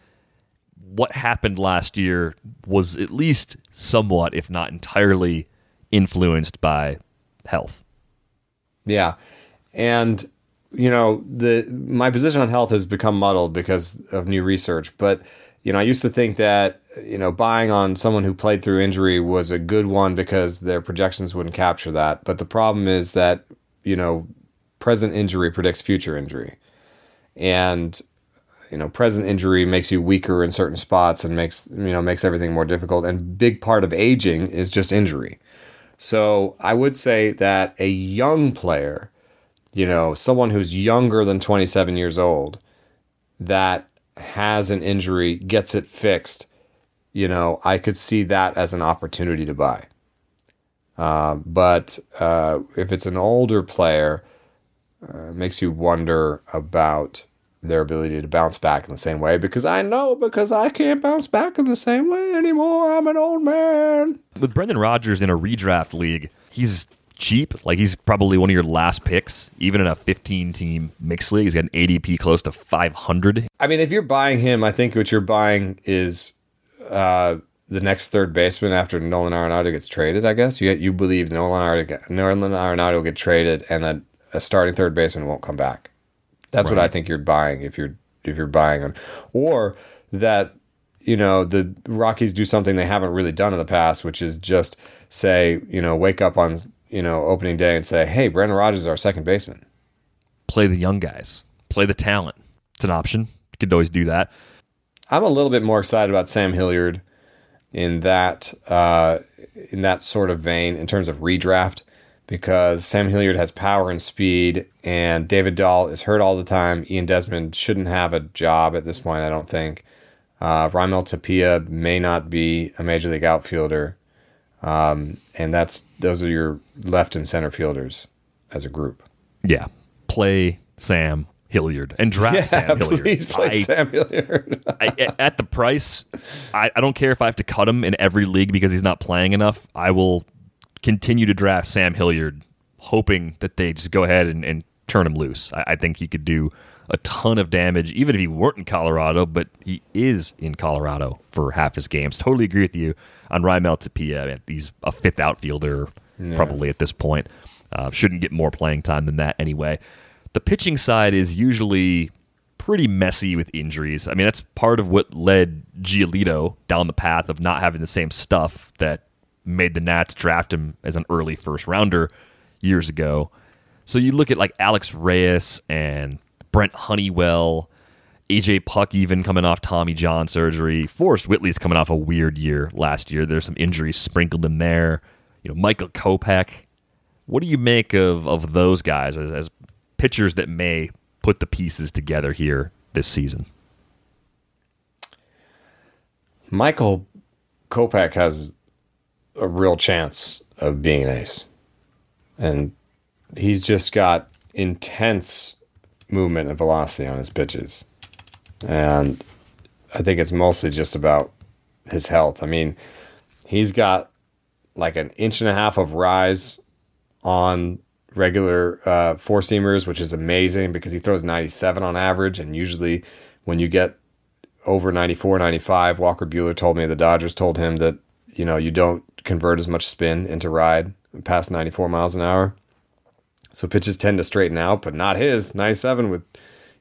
what happened last year was at least somewhat, if not entirely, influenced by health. Yeah, and you know the my position on health has become muddled because of new research, but you know I used to think that you know buying on someone who played through injury was a good one because their projections wouldn't capture that. But the problem is that you know present injury predicts future injury. And you know, present injury makes you weaker in certain spots and makes you know makes everything more difficult. And big part of aging is just injury. So I would say that a young player, you know, someone who's younger than 27 years old, that has an injury, gets it fixed, you know, I could see that as an opportunity to buy. Uh, but uh, if it's an older player, uh, makes you wonder about their ability to bounce back in the same way because I know because I can't bounce back in the same way anymore. I'm an old man. With Brendan Rodgers in a redraft league, he's cheap. Like he's probably one of your last picks, even in a 15 team mixed league. He's got an ADP close to 500. I mean, if you're buying him, I think what you're buying is uh, the next third baseman after Nolan Arenado gets traded. I guess you you believe Nolan Arenado, Nolan Arenado will get traded and that a starting third baseman won't come back. That's right. what I think you're buying if you're if you're buying them, or that you know the Rockies do something they haven't really done in the past, which is just say you know wake up on you know opening day and say, hey, Brendan Rodgers is our second baseman. Play the young guys, play the talent. It's an option. You could always do that. I'm a little bit more excited about Sam Hilliard in that uh, in that sort of vein in terms of redraft because Sam Hilliard has power and speed, and David Dahl is hurt all the time. Ian Desmond shouldn't have a job at this point, I don't think. Uh, Tapia may not be a major league outfielder, um, and that's those are your left and center fielders as a group. Yeah, play Sam Hilliard and draft *laughs* yeah, Sam Hilliard. Please play I, Sam Hilliard. *laughs* I, at the price, I, I don't care if I have to cut him in every league because he's not playing enough. I will continue to draft Sam Hilliard, hoping that they just go ahead and, and turn him loose. I, I, think he could do a ton of damage, even if he weren't in Colorado, but he is in Colorado for half his games. Totally agree with you on Raimel Tapia. He's a fifth outfielder, yeah. probably at this point. Uh, shouldn't get more playing time than that anyway. The pitching side is usually pretty messy with injuries. I mean, that's part of what led Giolito down the path of not having the same stuff that made the Nats draft him as an early first rounder years ago. So you look at like Alex Reyes and Brent Honeywell, AJ Puk even coming off Tommy John surgery. Forrest Whitley's coming off a weird year last year. There's some injuries sprinkled in there. You know, Michael Kopech. What do you make of of those guys as, as pitchers that may put the pieces together here this season? Michael Kopech has a real chance of being an ace. And he's just got intense movement and velocity on his pitches. And I think it's mostly just about his health. I mean, he's got like an inch and a half of rise on regular uh, four seamers, which is amazing because he throws 97 on average. And usually, when you get over 94, 95, Walker Buehler told me the Dodgers told him that you know you don't convert as much spin into ride past 94 miles an hour. So pitches tend to straighten out, but not his. 97 with,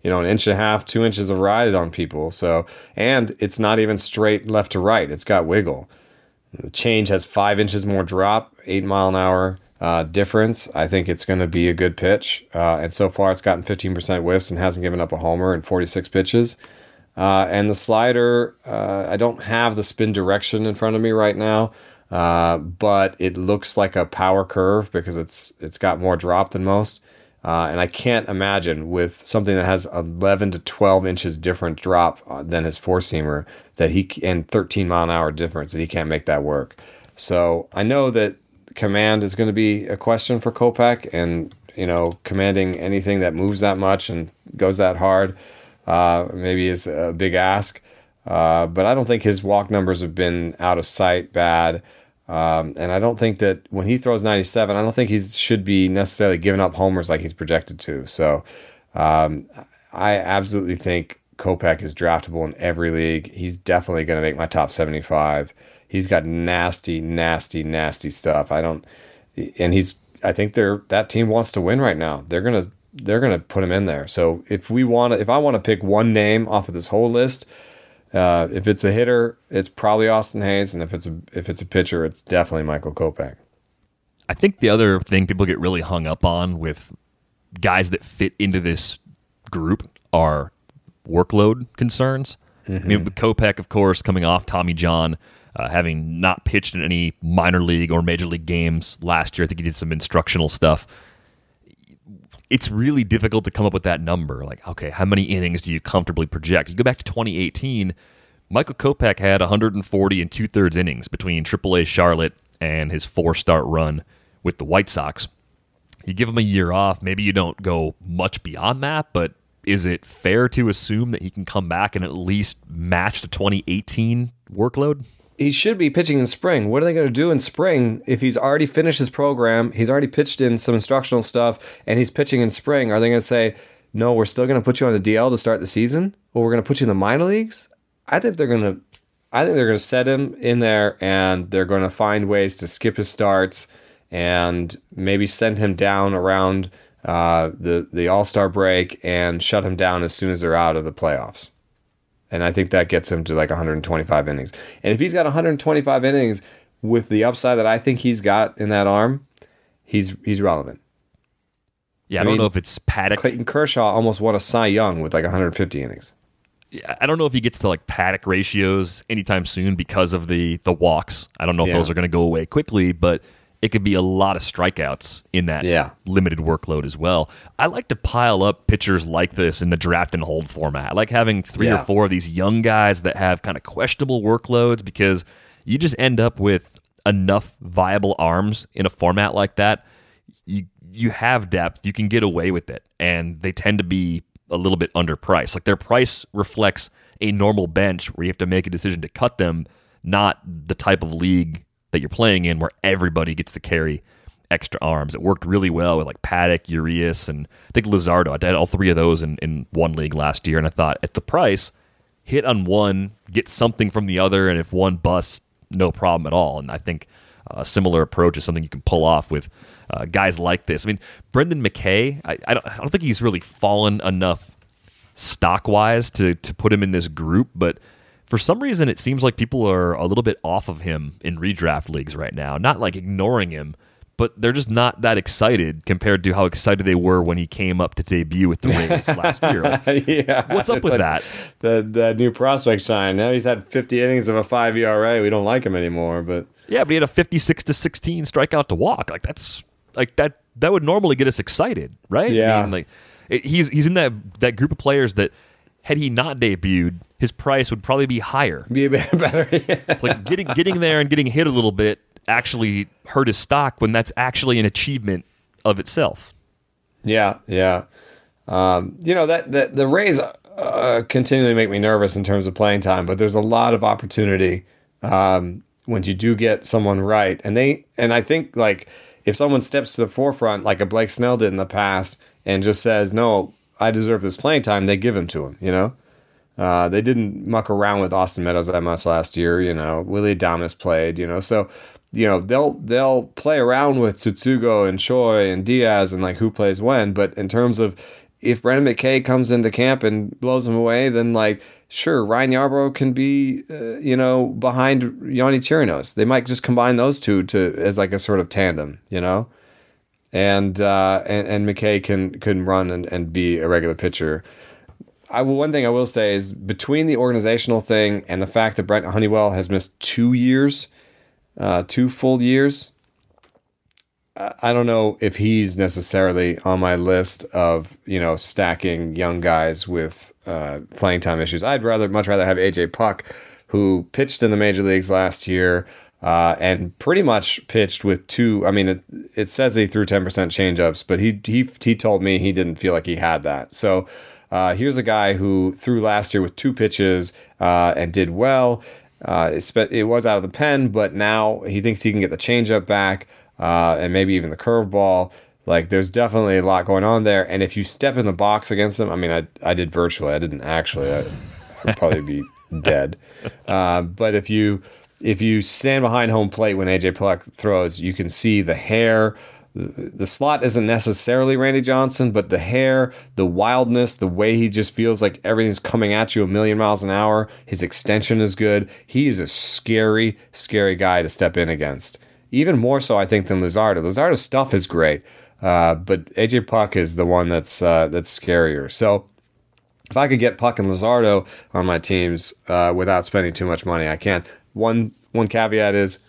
you know, an inch and a half, two inches of rise on people. So, and it's not even straight left to right. It's got wiggle. The change has five inches more drop, eight mile an hour uh, difference. I think it's going to be a good pitch. Uh, and so far, it's gotten 15% whiffs and hasn't given up a homer in 46 pitches. Uh, and the slider, uh, I don't have the spin direction in front of me right now, uh, but it looks like a power curve because it's it's got more drop than most. Uh, and I can't imagine with something that has 11 to 12 inches different drop than his four seamer that he and 13 mile an hour difference that he can't make that work. So I know that command is going to be a question for Kopech, and you know, commanding anything that moves that much and goes that hard uh, maybe is a big ask. Uh, but I don't think his walk numbers have been out of sight bad. Um, and I don't think that when he throws 97, I don't think he should be necessarily giving up homers like he's projected to. So um, I absolutely think Kopech is draftable in every league. He's definitely going to make my top 75. He's got nasty, nasty, nasty stuff. I don't, and he's. I think they're that team wants to win right now. They're gonna they're gonna put him in there. So if we want to, if I want to pick one name off of this whole list, uh, if it's a hitter, it's probably Austin Hays, and if it's a if it's a pitcher, it's definitely Michael Kopech. I think the other thing people get really hung up on with guys that fit into this group are workload concerns. Mm-hmm. I mean, with Kopech, of course, coming off Tommy John, uh, having not pitched in any minor league or major league games last year. I think he did some instructional stuff. It's really difficult to come up with that number. Like, okay, how many innings do you comfortably project? You go back to 2018, Michael Kopech had 140 and two thirds innings between AAA Charlotte and his four start run with the White Sox. You give him a year off, maybe you don't go much beyond that, but is it fair to assume that he can come back and at least match the 2018 workload? He should be pitching in spring. What are they going to do in spring if he's already finished his program? He's already pitched in some instructional stuff and he's pitching in spring. Are they going to say, no, we're still going to put you on the DL to start the season or we're going to put you in the minor leagues? I think they're going to. I think they're going to set him in there and they're going to find ways to skip his starts and maybe send him down around uh, the the All Star break and shut him down as soon as they're out of the playoffs and I think that gets him to like 125 innings. And if he's got 125 innings with the upside that I think he's got in that arm, he's he's relevant. Yeah, I, I don't mean, know if it's Paddock. Clayton Kershaw almost won a Cy Young with like 150 innings. Yeah, I don't know if he gets to like Paddock ratios anytime soon because of the the walks. I don't know if yeah. those are going to go away quickly, but it could be a lot of strikeouts in that yeah. limited workload as well. I like to pile up pitchers like this in the draft and hold format. I like having three yeah. or four of these young guys that have kind of questionable workloads because you just end up with enough viable arms in a format like that. You you have depth, you can get away with it, and they tend to be a little bit underpriced. Like their price reflects a normal bench where you have to make a decision to cut them, not the type of league that you're playing in where everybody gets to carry extra arms. It worked really well with like Paddock, Urias, and I think Luzardo. I did all three of those in, in one league last year, and I thought at the price, hit on one, get something from the other, and if one busts, no problem at all. And I think a similar approach is something you can pull off with uh, guys like this. I mean, Brendan McKay, I, I, don't, I don't think he's really fallen enough stock wise to to put him in this group, but for some reason it seems like people are a little bit off of him in redraft leagues right now. Not like ignoring him, but they're just not that excited compared to how excited they were when he came up to debut with the *laughs* Rays last year. Like, yeah, what's up with like that? The the new prospect sign. Now he's had 50 innings of a five ERA. We don't like him anymore, but yeah, but he had a 56 to 16 strikeout to walk. Like that's like that that would normally get us excited, right? Yeah, I mean, like he's he's in that that group of players that had he not debuted, his price would probably be higher. Be a bit *laughs* better. Yeah. Like getting getting there and getting hit a little bit actually hurt his stock when that's actually an achievement of itself. Yeah, yeah. Um, you know that, that the Rays uh, continually make me nervous in terms of playing time, but there's a lot of opportunity um, when you do get someone right, and they and I think like if someone steps to the forefront like a Blake Snell did in the past and just says no, I deserve this playing time, they give him to him. You know, uh, they didn't muck around with Austin Meadows that much last year. You know, Willy Adames played. You know, so you know they'll they'll play around with Tsutsugo and Choi and Diaz and like who plays when, but in terms of if Brendan McKay comes into camp and blows them away, then like sure Ryan Yarbrough can be uh, you know behind Yonny Chirinos. They might just combine those two to as like a sort of tandem, you know. And uh, and, and McKay can can run and, and be a regular pitcher. I will, one thing I will say is between the organizational thing and the fact that Brent Honeywell has missed two years uh, two full years. I don't know if he's necessarily on my list of you know stacking young guys with uh, playing time issues. I'd rather much rather have AJ Puk, who pitched in the major leagues last year uh, and pretty much pitched with two. I mean, it, it says he threw ten percent changeups, but he he he told me he didn't feel like he had that. So uh, here's a guy who threw last year with two pitches uh, and did well. Uh, it was out of the pen, but now he thinks he can get the changeup back uh, and maybe even the curveball. Like there's definitely a lot going on there. And if you step in the box against him, I mean, I I did virtually. I didn't actually. I, would probably be *laughs* dead. Uh, but if you if you stand behind home plate when AJ Puk throws, you can see the hair, the slot isn't necessarily Randy Johnson, but the hair, the wildness, the way he just feels like everything's coming at you a million miles an hour. His extension is good. He is a scary, scary guy to step in against. Even more so, I think, than Luzardo. Luzardo's stuff is great, uh, but AJ Puk is the one that's uh, that's scarier. So if I could get Puk and Luzardo on my teams uh, without spending too much money, I can. One one caveat is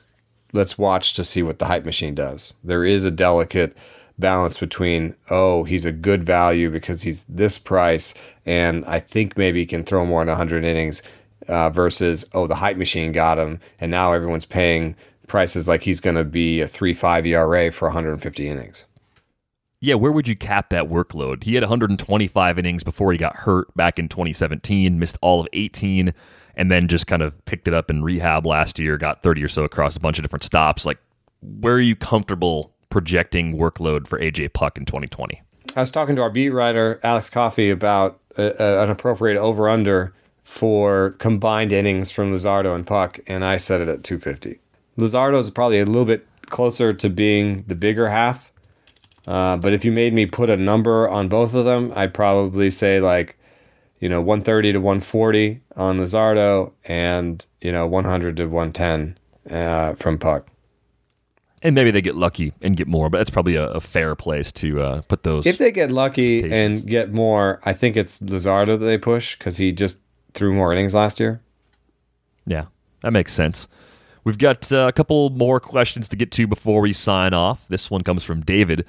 let's watch to see what the hype machine does. There is a delicate balance between oh he's a good value because he's this price and I think maybe he can throw more than 100 innings uh, versus oh the hype machine got him and now everyone's paying prices like he's going to be a 3-5 ERA for 150 innings. Yeah, where would you cap that workload? He had 125 innings before he got hurt back in 2017, missed all of 18 and then just kind of picked it up in rehab last year, got 30 or so across a bunch of different stops. Like, where are you comfortable projecting workload for AJ Puk in 2020? I was talking to our beat writer, Alex Coffey, about a, a, an appropriate over under for combined innings from Luzardo and Puk, and I set it at 250. Luzardo is probably a little bit closer to being the bigger half. Uh, but if you made me put a number on both of them, I'd probably say like you know, 130 to 140 on Luzardo and, you know, 100 to 110 uh, from Puk. And maybe they get lucky and get more, but that's probably a, a fair place to uh, put those. If they get lucky and get more, I think it's Luzardo that they push because he just threw more innings last year. Yeah, that makes sense. We've got uh, a couple more questions to get to before we sign off. This one comes from David.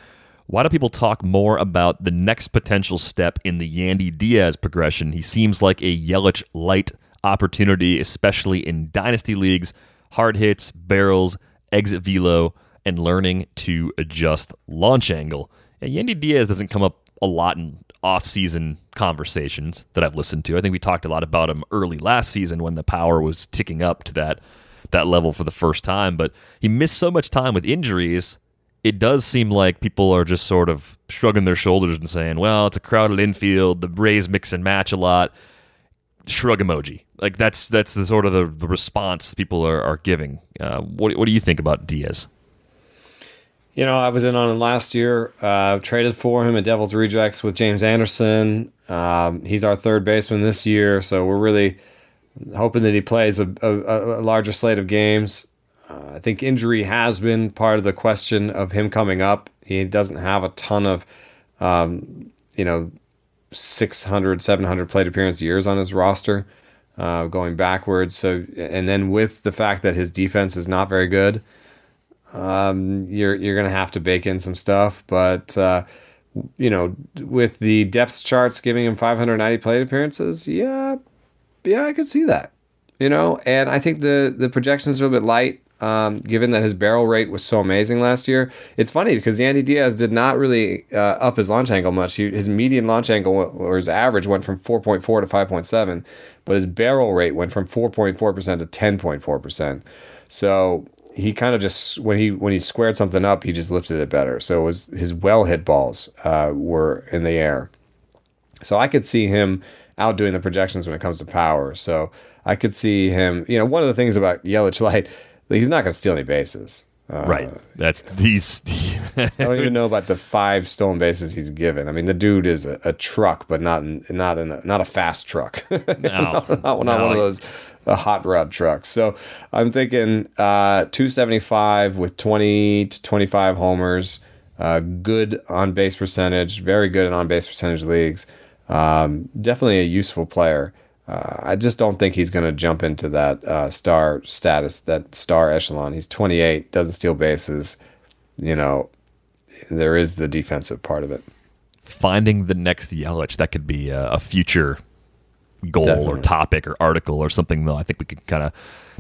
Why do people talk more about the next potential step in the Yandy Diaz progression? He seems like a Yelich light opportunity, especially in dynasty leagues, hard hits, barrels, exit velo, and learning to adjust launch angle. And Yandy Diaz doesn't come up a lot in off-season conversations that I've listened to. I think we talked a lot about him early last season when the power was ticking up to that that level for the first time, but he missed so much time with injuries it does seem like people are just sort of shrugging their shoulders and saying, well, it's a crowded infield. The Rays mix and match a lot. Shrug emoji. Like that's that's the sort of the, the response people are, are giving. Uh, what, what do you think about Diaz? You know, I was in on him last year. Uh, traded for him at Devils Rejects with James Anderson. Um, he's our third baseman this year, so we're really hoping that he plays a, a, a larger slate of games. Uh, I think injury has been part of the question of him coming up. He doesn't have a ton of, um, you know, 600, 700 plate appearance years on his roster uh, going backwards. So, and then with the fact that his defense is not very good, um, you're you're gonna have to bake in some stuff. But uh, you know, with the depth charts giving him 590 plate appearances, yeah, yeah, I could see that. You know, and I think the the projections are a little bit light um, given that his barrel rate was so amazing last year. It's funny because Yandy Diaz did not really uh, up his launch angle much. He, his median launch angle or his average went from 4.4 to 5.7, but his barrel rate went from 4.4% to 10.4%. So he kind of just when he when he squared something up, he just lifted it better. So it was his well hit balls uh, were in the air. So I could see him outdoing the projections when it comes to power. So I could see him. You know, one of the things about Yelich Light he's not going to steal any bases. Uh, right. That's these. I don't even know about the five stolen bases he's given. I mean, the dude is a, a truck, but not not in a, not a fast truck. *laughs* No, *laughs* not, not, not no. one of those uh, hot rod trucks. So I'm thinking uh, 275 with 20 to 25 homers. Uh, good on base percentage, very good in on base percentage leagues. Um, definitely a useful player. Uh, I just don't think he's going to jump into that uh, star status, that star echelon. He's 28, doesn't steal bases. You know, there is the defensive part of it. Finding the next Yelich that could be a, a future goal Definitely. or topic or article or something. Though I think we could kind of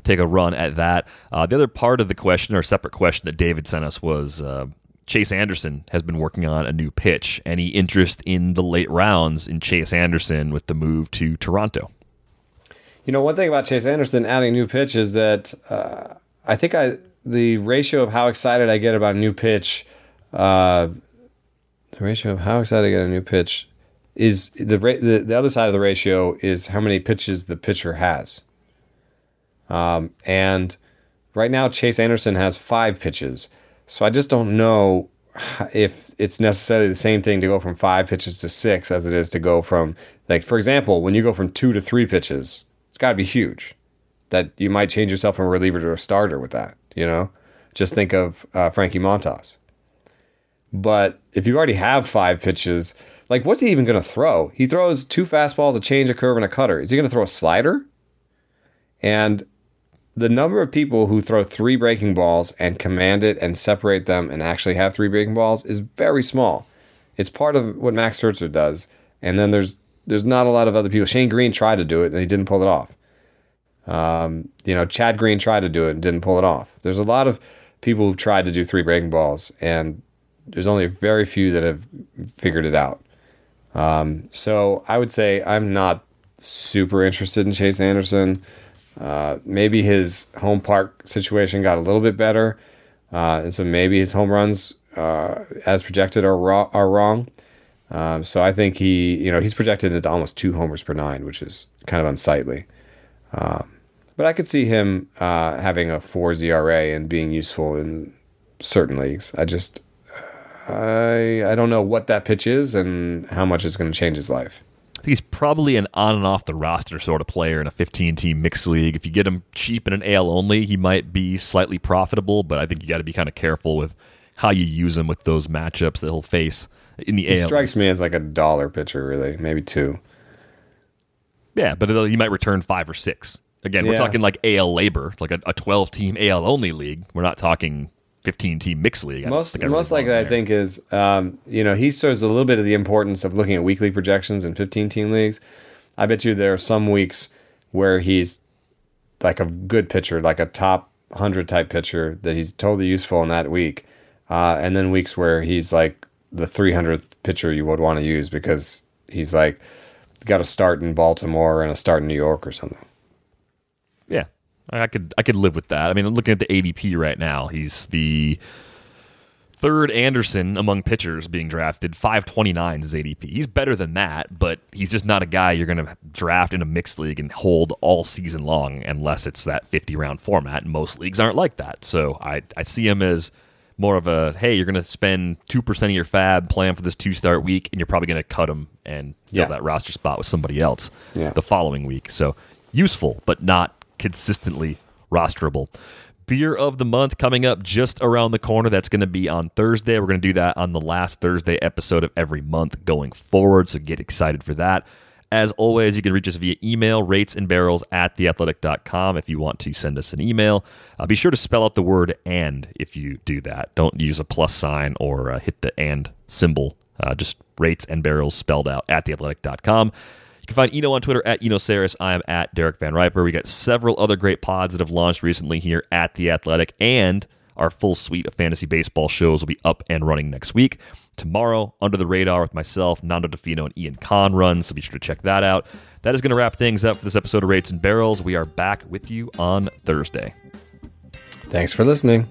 take a run at that. Uh, the other part of the question or separate question that David sent us was. Uh, Chase Anderson has been working on a new pitch. Any interest in the late rounds in Chase Anderson with the move to Toronto? You know, one thing about Chase Anderson adding new pitch is that uh, I think I the ratio of how excited I get about a new pitch, uh, the ratio of how excited I get a new pitch is the, ra- the the other side of the ratio is how many pitches the pitcher has. Um, and right now, Chase Anderson has five pitches, so I just don't know if it's necessarily the same thing to go from five pitches to six as it is to go from like for example when you go from two to three pitches it's got to be huge that you might change yourself from a reliever to a starter with that you know? Just think of uh, frankie montas. But if you already have five pitches like what's he even going to throw? He throws two fastballs a change a curve and a cutter. Is he going to throw a slider? And the number of people who throw three breaking balls and command it and separate them and actually have three breaking balls is very small. It's part of what Max Scherzer does, and then there's there's not a lot of other people. Shane Greene tried to do it and he didn't pull it off. Um, you know, Chad Green tried to do it and didn't pull it off. There's a lot of people who've tried to do three breaking balls, and there's only very few that have figured it out. Um, so I would say I'm not super interested in Chase Anderson. Uh, maybe his home park situation got a little bit better, uh, and so maybe his home runs, uh, as projected, are ro- are wrong. Um, so I think he, you know, he's projected at almost two homers per nine, which is kind of unsightly. Um, but I could see him uh, having a four ZRA and being useful in certain leagues. I just, I I don't know what that pitch is and how much it's going to change his life. I think he's probably an on and off the roster sort of player in a 15 team mixed league. If you get him cheap in an AL only, he might be slightly profitable, but I think you got to be kind of careful with how you use him with those matchups that he'll face in the He AL. strikes me as like a dollar pitcher, really, maybe two. Yeah, but he might return five or six. Again, we're talking like AL labor, like a, a 12 team AL only league. We're not talking 15 team mixed league. I Most most likely, I think is um, you know he shows a little bit of the importance of looking at weekly projections in 15 team leagues. I bet you there are some weeks where he's like a good pitcher, like a top hundred type pitcher that he's totally useful in that week, uh, and then weeks where he's like the 300th pitcher you would want to use because he's like got a start in Baltimore and a start in New York or something. Yeah, I could I could live with that. I mean, I'm looking at the ADP right now. He's the third Anderson among pitchers being drafted. 529 is ADP. He's better than that, but he's just not a guy you're going to draft in a mixed league and hold all season long unless it's that 50 round format. And most leagues aren't like that. So I I see him as more of a hey, you're going to spend two percent of your fab playing for this two start week, and you're probably going to cut them and fill Yeah. that roster spot with somebody else Yeah. the following week. So useful, but not consistently rosterable. Beer of the month coming up just around the corner. That's going to be on Thursday. We're going to do that on the last Thursday episode of every month going forward. So get excited for that. As always, you can reach us via email, rates and barrels at theathletic.com if you want to send us an email. Uh, be sure to spell out the word and if you do that. Don't use a plus sign or uh, hit the and symbol. Uh, just rates and barrels spelled out at theathletic.com. You can find Eno on Twitter at Eno. I am at Derek VanRiper. We got several other great pods that have launched recently here at The Athletic, and our full suite of fantasy baseball shows will be up and running next week tomorrow. Under the Radar with myself, Nando Di Fino, and Ian Conrun. So be sure to check that out. That is going to wrap things up for this episode of Rates and Barrels. We are back with you on Thursday. Thanks for listening.